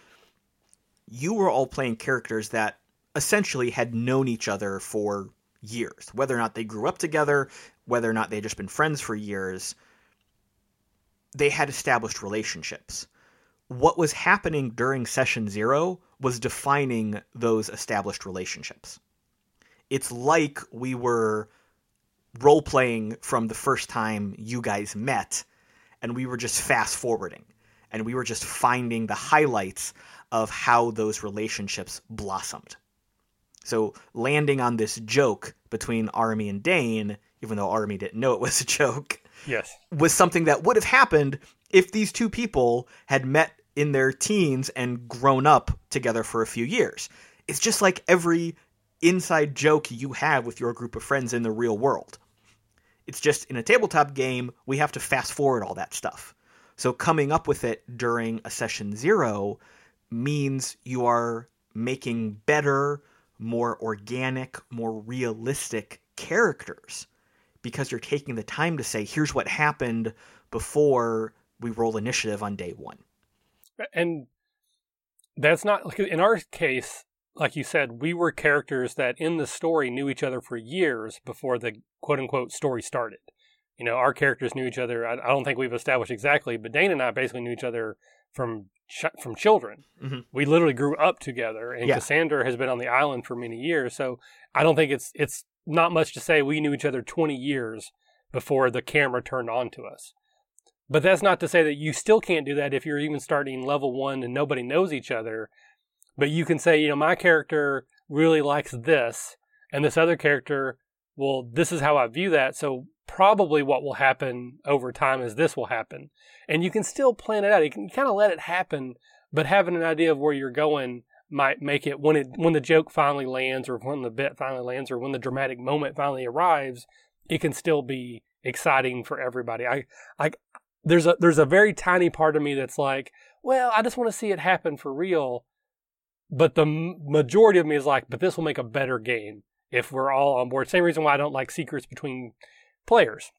[SPEAKER 2] you were all playing characters that essentially had known each other for years. Whether or not they grew up together, whether or not they had just been friends for years, they had established relationships. What was happening during session zero was defining those established relationships. It's like we were role playing from the first time you guys met, and we were just fast forwarding, and we were just finding the highlights of how those relationships blossomed. So landing on this joke between Army and Dane, even though Army didn't know it was a joke,
[SPEAKER 1] yes,
[SPEAKER 2] was something that would have happened if these two people had met in their teens and grown up together for a few years. It's just like every inside joke you have with your group of friends in the real world. It's just in a tabletop game, we have to fast forward all that stuff. So coming up with it during a session zero means you are making better, more organic, more realistic characters because you're taking the time to say, here's what happened before we roll initiative on day one.
[SPEAKER 1] And that's not like in our case, like you said, we were characters that in the story knew each other for years before the quote unquote story started. You know, our characters knew each other. I, I don't think we've established exactly, but dana and I basically knew each other from ch- from children.
[SPEAKER 2] Mhm.
[SPEAKER 1] We literally grew up together, and
[SPEAKER 2] Yeah.
[SPEAKER 1] Cassandra has been on the island for many years. So I don't think it's it's not much to say we knew each other twenty years before the camera turned on to us. But that's not to say that you still can't do that if you're even starting level one and nobody knows each other. But you can say, you know, my character really likes this, and this other character, well, this is how I view that. So probably what will happen over time is this will happen. And you can still plan it out. You can kind of let it happen, but having an idea of where you're going might make it when it when the joke finally lands or when the bit finally lands or when the dramatic moment finally arrives, it can still be exciting for everybody. I I there's a there's a very tiny part of me that's like, well, I just want to see it happen for real. But the majority of me is like, but this will make a better game if we're all on board. Same reason why I don't like secrets between players.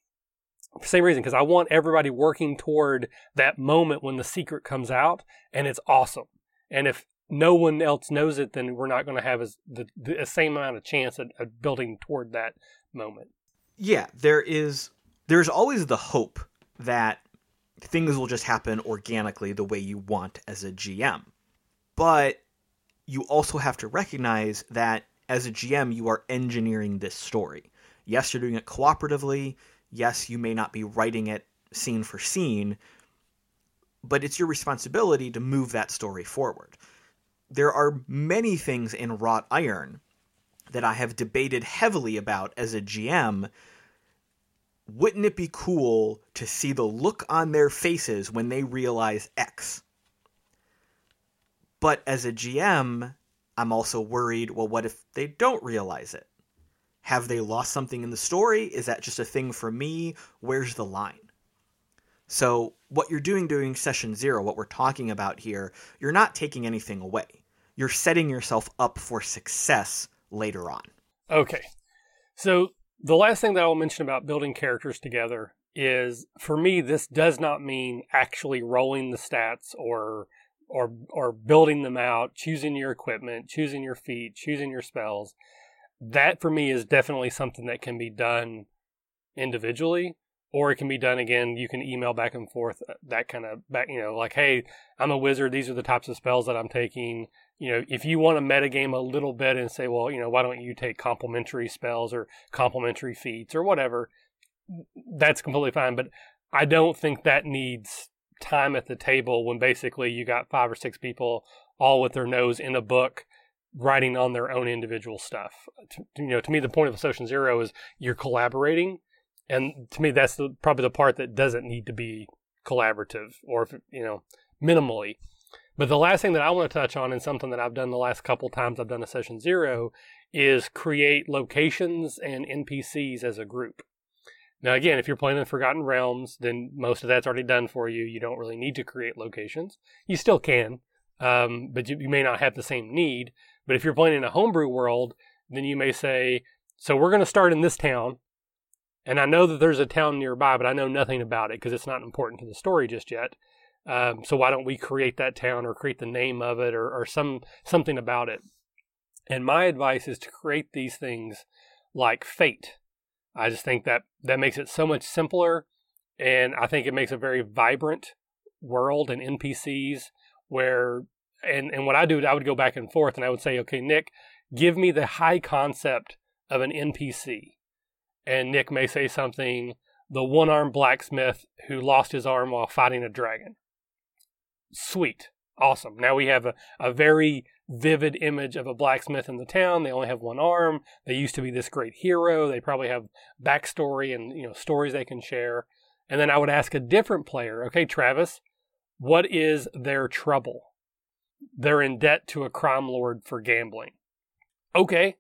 [SPEAKER 1] Same reason, because I want everybody working toward that moment when the secret comes out and it's awesome. And if no one else knows it, then we're not going to have as the, the same amount of chance at, at building toward that moment.
[SPEAKER 2] Yeah, there is there's always the hope that things will just happen organically the way you want as a GM. But you also have to recognize that as a GM you are engineering this story. Yes, you're doing it cooperatively. Yes, you may not be writing it scene for scene, but it's your responsibility to move that story forward. There are many things in Wrought Iron that I have debated heavily about as a GM. Wouldn't it be cool to see the look on their faces when they realize X? But as a GM, I'm also worried well, what if they don't realize it? Have they lost something in the story? Is that just a thing for me? Where's the line? So, what you're doing during session zero, what we're talking about here, you're not taking anything away. You're setting yourself up for success later on.
[SPEAKER 1] Okay. So the last thing that I'll mention about building characters together is for me this does not mean actually rolling the stats or or or building them out, choosing your equipment, choosing your feet, choosing your spells. That for me is definitely something that can be done individually or it can be done again. You can email back and forth uh, that kind of back you know like hey i'm a wizard. These are the types of spells that i'm taking. You know if you want to metagame a little bit and say well you know why don't you take complementary spells or complementary feats or whatever that's completely fine but i don't think that needs time at the table when basically you got five or six people all with their nose in a book writing on their own individual stuff. To, you know to me the point of session zero is you're collaborating and to me that's the, probably the part that doesn't need to be collaborative or you know minimally. But the last thing that i want to touch on and something that i've done the last couple times i've done a session zero is create locations and npcs as a group. Now again if you're playing in forgotten realms then most of that's already done for you. You don't really need to create locations. You still can um, but you, you may not have the same need. But if you're playing in a homebrew world then you may say so we're going to start in this town and I know that there's a town nearby, but I know nothing about it because it's not important to the story just yet. Um, so why don't we create that town or create the name of it or, or some something about it? And my advice is to create these things like fate. I just think that that makes it so much simpler, and I think it makes a very vibrant world and NPCs where and and what I do, I would go back and forth, and I would say, okay, Nick, give me the high concept of an NPC and Nick may say something, the one armed blacksmith who lost his arm while fighting a dragon. Sweet. Awesome. Now we have a, a very vivid image of a blacksmith in the town. They only have one arm. They used to be this great hero. They probably have backstory and you know stories they can share. And then I would ask a different player, okay, Travis, what is their trouble? They're in debt to a crime lord for gambling. Okay,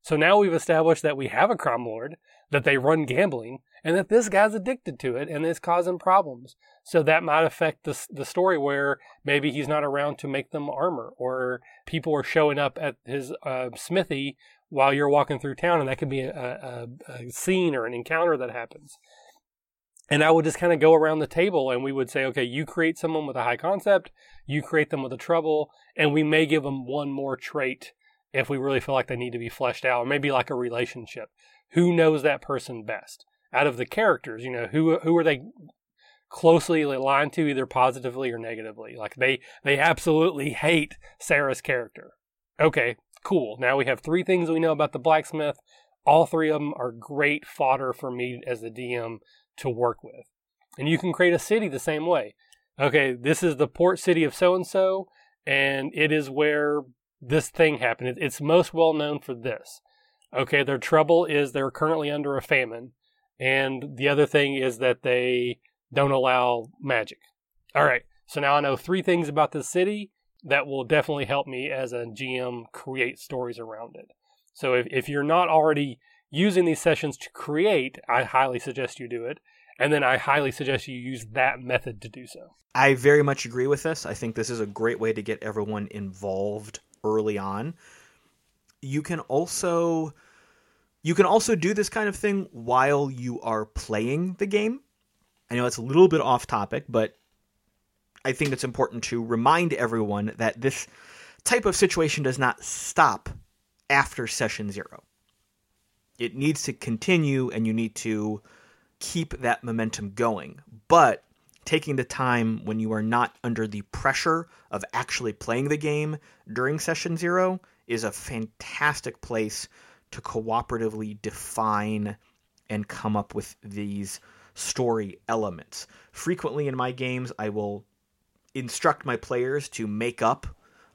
[SPEAKER 1] so now we've established that we have a crime lord that they run gambling and that this guy's addicted to it and it's causing problems. So that might affect the, the story where maybe he's not around to make them armor or people are showing up at his uh, smithy while you're walking through town and that could be a, a, a scene or an encounter that happens. And I would just kind of go around the table and we would say, okay, you create someone with a high concept, you create them with a trouble, and we may give them one more trait if we really feel like they need to be fleshed out, or maybe like a relationship. Who knows that person best? Out of the characters, you know, who who are they closely aligned to either positively or negatively? Like they they absolutely hate Sarah's character. Okay, cool. Now we have three things we know about the blacksmith. All three of them are great fodder for me as the DM to work with. And you can create a city the same way. Okay, this is the port city of so and so, and it is where this thing happened. It's most well known for this. Okay, their trouble is they're currently under a famine. And the other thing is that they don't allow magic. All right, so now I know three things about this city that will definitely help me as a GM create stories around it. So if, if you're not already using these sessions to create, I highly suggest you do it. And then I highly suggest you use that method to do so.
[SPEAKER 2] I very much agree with this. I think this is a great way to get everyone involved early on. You can also you can also do this kind of thing while you are playing the game. I know it's a little bit off topic, but I think it's important to remind everyone that this type of situation does not stop after session 0. It needs to continue and you need to keep that momentum going. But taking the time when you are not under the pressure of actually playing the game during session zero is a fantastic place to cooperatively define and come up with these story elements. Frequently in my games, I will instruct my players to make up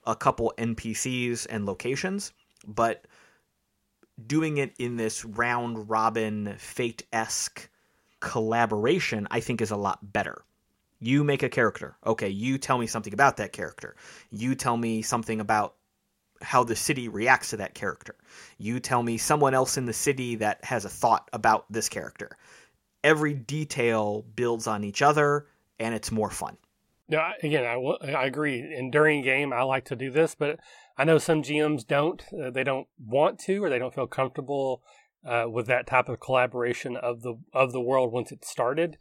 [SPEAKER 2] a couple NPCs and locations, but doing it in this round robin, fate esque collaboration, I think is a lot better. You make a character. Okay, you tell me something about that character. You tell me something about how the city reacts to that character. You tell me someone else in the city that has a thought about this character. Every detail builds on each other, and it's more fun.
[SPEAKER 1] No, again, I, I agree. And during game, I like to do this, but I know some GMs don't. Uh, they don't want to, or they don't feel comfortable uh, with that type of collaboration of the of the world once it started.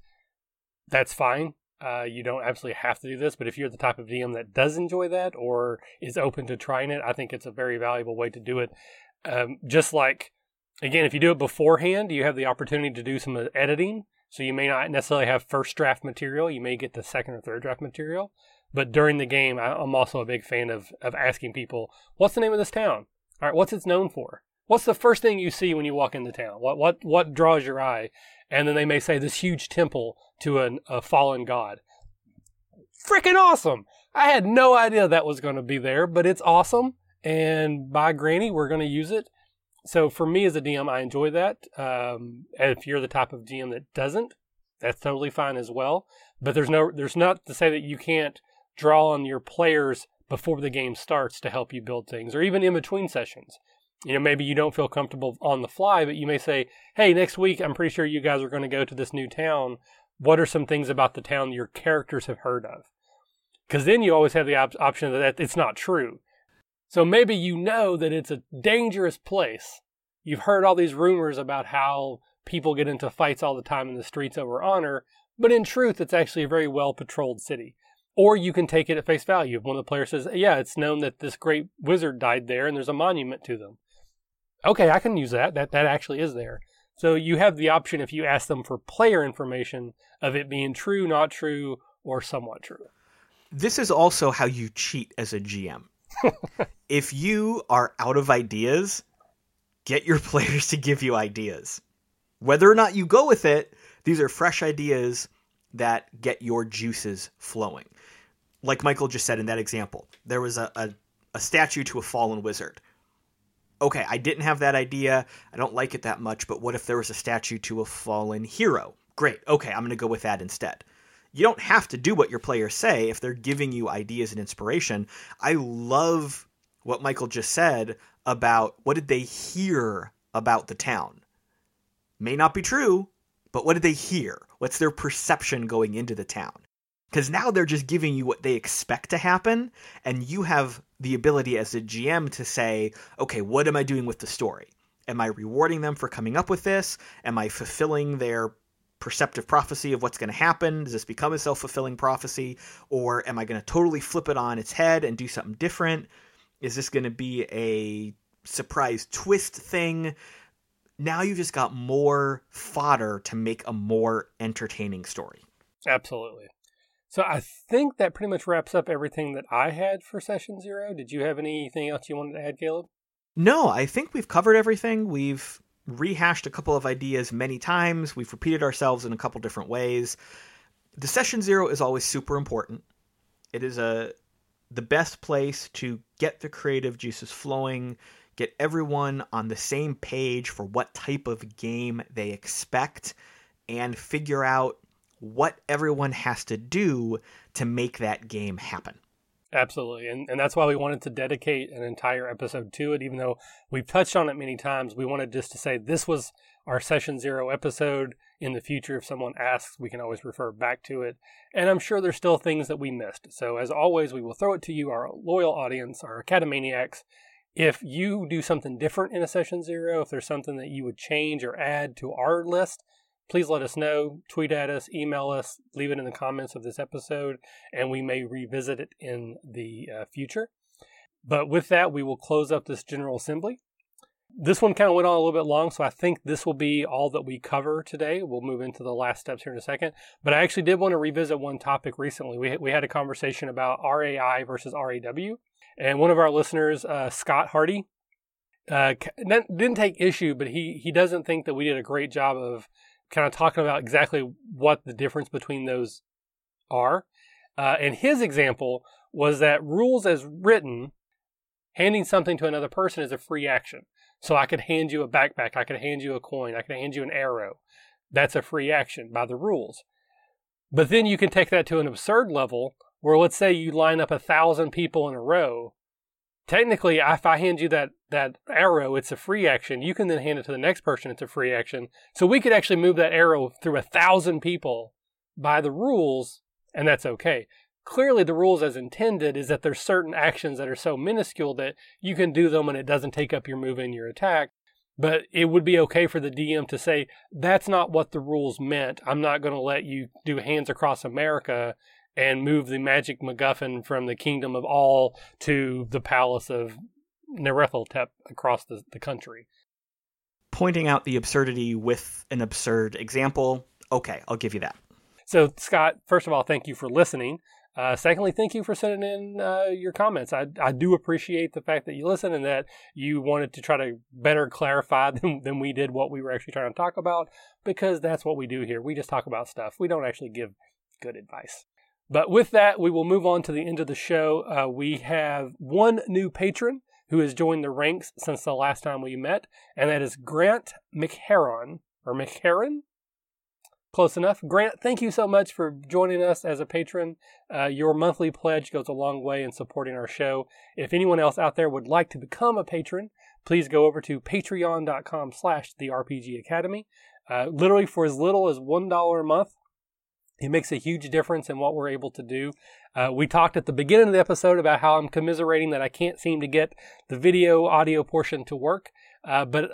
[SPEAKER 1] That's fine. Uh, you don't absolutely have to do this, but if you're the type of DM that does enjoy that or is open to trying it, I think it's a very valuable way to do it. Um, just like, again, if you do it beforehand, you have the opportunity to do some editing. So you may not necessarily have first draft material. You may get the second or third draft material. But during the game, I'm also a big fan of, of asking people, what's the name of this town? All right, what's it known for? What's the first thing you see when you walk into town? What what what draws your eye? And then they may say this huge temple to an, a fallen god. Freaking awesome! I had no idea that was going to be there, but it's awesome. And by granny, we're going to use it. So for me as a DM, I enjoy that. Um, if you're the type of DM that doesn't, that's totally fine as well. But there's no, there's not to say that you can't draw on your players before the game starts to help you build things, or even in between sessions. You know, maybe you don't feel comfortable on the fly, but you may say, "Hey, next week, I'm pretty sure you guys are going to go to this new town. What are some things about the town your characters have heard of?" Because then you always have the op- option that it's not true. So maybe you know that it's a dangerous place. You've heard all these rumors about how people get into fights all the time in the streets over honor, but in truth, it's actually a very well patrolled city. Or you can take it at face value. If one of the players says, Yeah, it's known that this great wizard died there and there's a monument to them. Okay, I can use that. That that actually is there. So you have the option if you ask them for player information of it being true, not true, or somewhat true.
[SPEAKER 2] This is also how you cheat as a GM. if you are out of ideas, get your players to give you ideas. Whether or not you go with it, these are fresh ideas that get your juices flowing. Like Michael just said in that example, there was a, a, a statue to a fallen wizard. Okay, I didn't have that idea. I don't like it that much, but what if there was a statue to a fallen hero? Great. Okay, I'm going to go with that instead you don't have to do what your players say if they're giving you ideas and inspiration. I love what Michael just said about what did they hear about the town. May not be true, but what did they hear? What's their perception going into the town? Because now they're just giving you what they expect to happen, and you have the ability as a GM to say, okay, what am I doing with the story? Am I rewarding them for coming up with this? Am I fulfilling their perceptive prophecy of what's going to happen? Does this become a self fulfilling prophecy? Or am I going to totally flip it on its head and do something different? Is this going to be a surprise twist thing? Now you've just got more fodder to make a more entertaining story.
[SPEAKER 1] Absolutely. So I think that pretty much wraps up everything that I had for session zero. Did you have anything else you wanted to add, Caleb?
[SPEAKER 2] No, I think we've covered everything. We've rehashed a couple of ideas many times. We've repeated ourselves in a couple different ways. The session zero is always super important. It is a the best place to get the creative juices flowing, get everyone on the same page for what type of game they expect, and figure out what everyone has to do to make that game happen.
[SPEAKER 1] Absolutely. And, and that's why we wanted to dedicate an entire episode to it, even though we've touched on it many times. We wanted just to say this was our session zero episode. In the future, if someone asks, we can always refer back to it. And I'm sure there's still things that we missed. So, as always, we will throw it to you, our loyal audience, our Academaniacs. If you do something different in a session zero, if there's something that you would change or add to our list, please let us know. Tweet at us, email us, leave it in the comments of this episode, and we may revisit it in the uh, future. But with that, we will close up this General Assembly. This one kind of went on a little bit long, so I think this will be all that we cover today. We'll move into the last steps here in a second. But I actually did want to revisit one topic recently. We, we had a conversation about RAI versus RAW, and one of our listeners, uh, Scott Hardy, uh, didn't take issue, but he, he doesn't think that we did a great job of kind of talking about exactly what the difference between those are. Uh, and his example was that rules as written, handing something to another person is a free action. So I could hand you a backpack, I could hand you a coin, I could hand you an arrow. That's a free action by the rules. But then you can take that to an absurd level where let's say you line up a thousand people in a row. Technically, if I hand you that, that arrow, it's a free action. You can then hand it to the next person, it's a free action. So we could actually move that arrow through a thousand people by the rules, and that's okay clearly the rules as intended is that there's certain actions that are so minuscule that you can do them and it doesn't take up your move and your attack. But it would be okay for the DM to say, that's not what the rules meant. I'm not going to let you do hands across America and move the magic MacGuffin from the kingdom of all to the palace of Neretheltep across the, the country.
[SPEAKER 2] Pointing out the absurdity with an absurd example. Okay, I'll give you that.
[SPEAKER 1] So, Scott, first of all, thank you for listening. Uh, secondly, thank you for sending in uh, your comments. I, I do appreciate the fact that you listen and that you wanted to try to better clarify than, than we did what we were actually trying to talk about because that's what we do here. We just talk about stuff. We don't actually give good advice. But with that, we will move on to the end of the show. Uh, we have one new patron who has joined the ranks since the last time we met, and that is Grant McHeron or McHeron. Close enough. Grant, thank you so much for joining us as a patron. Uh, your monthly pledge goes a long way in supporting our show. If anyone else out there would like to become a patron, please go over to patreon.com slash the RPG Academy. Uh, literally for as little as $1 a month, it makes a huge difference in what we're able to do. Uh, we talked at the beginning of the episode about how I'm commiserating that I can't seem to get the video audio portion to work, uh, but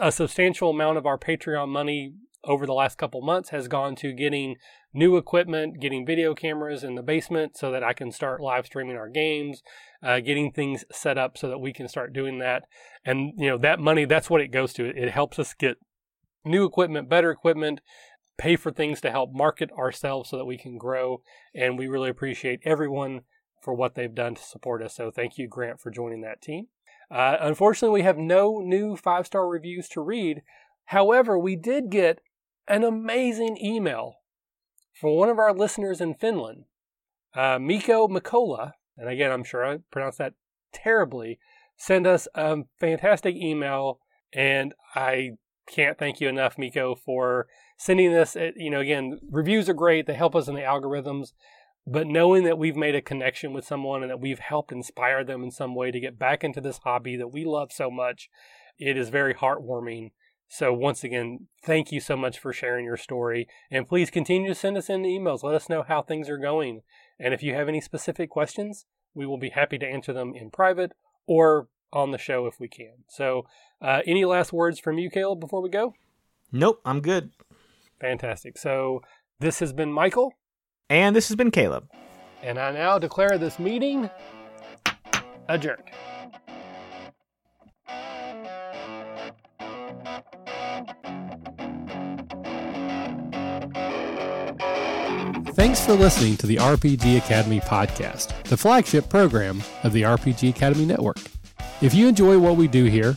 [SPEAKER 1] a substantial amount of our Patreon money over the last couple months has gone to getting new equipment, getting video cameras in the basement so that I can start live streaming our games, uh, getting things set up so that we can start doing that. And, you know, that money, that's what it goes to. It helps us get new equipment, better equipment, pay for things to help market ourselves so that we can grow. And we really appreciate everyone for what they've done to support us. So thank you, Grant, for joining that team. Uh, unfortunately, we have no new five star reviews to read. However, we did get an amazing email from one of our listeners in Finland, uh, Miko Mikola, and again, I'm sure I pronounced that terribly, sent us a fantastic email, and I can't thank you enough, Miko, for sending this. You know, again, reviews are great; they help us in the algorithms. But knowing that we've made a connection with someone and that we've helped inspire them in some way to get back into this hobby that we love so much, it is very heartwarming so, once again, thank you so much for sharing your story. And please continue to send us in emails. Let us know how things are going. And if you have any specific questions, we will be happy to answer them in private or on the show if we can. So, uh, any last words from you, Caleb, before we go?
[SPEAKER 2] Nope, I'm good.
[SPEAKER 1] Fantastic. So this has been Michael,
[SPEAKER 6] And this has been Caleb.
[SPEAKER 1] and I now declare this meeting adjourned. Thanks for listening to the RPG Academy podcast, the flagship program of the RPG Academy Network. If you enjoy what we do here,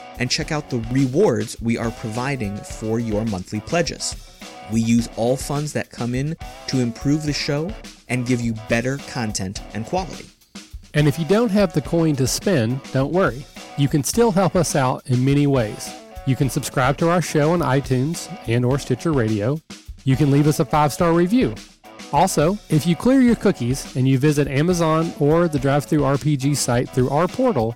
[SPEAKER 2] and check out the rewards we are providing for your monthly pledges. We use all funds that come in to improve the show and give you better content and quality.
[SPEAKER 1] And if you don't have the coin to spend, don't worry. You can still help us out in many ways. You can subscribe to our show on iTunes and or Stitcher Radio. You can leave us a five-star review. Also, if you clear your cookies and you visit Amazon or the DriveThruRPG site through our portal,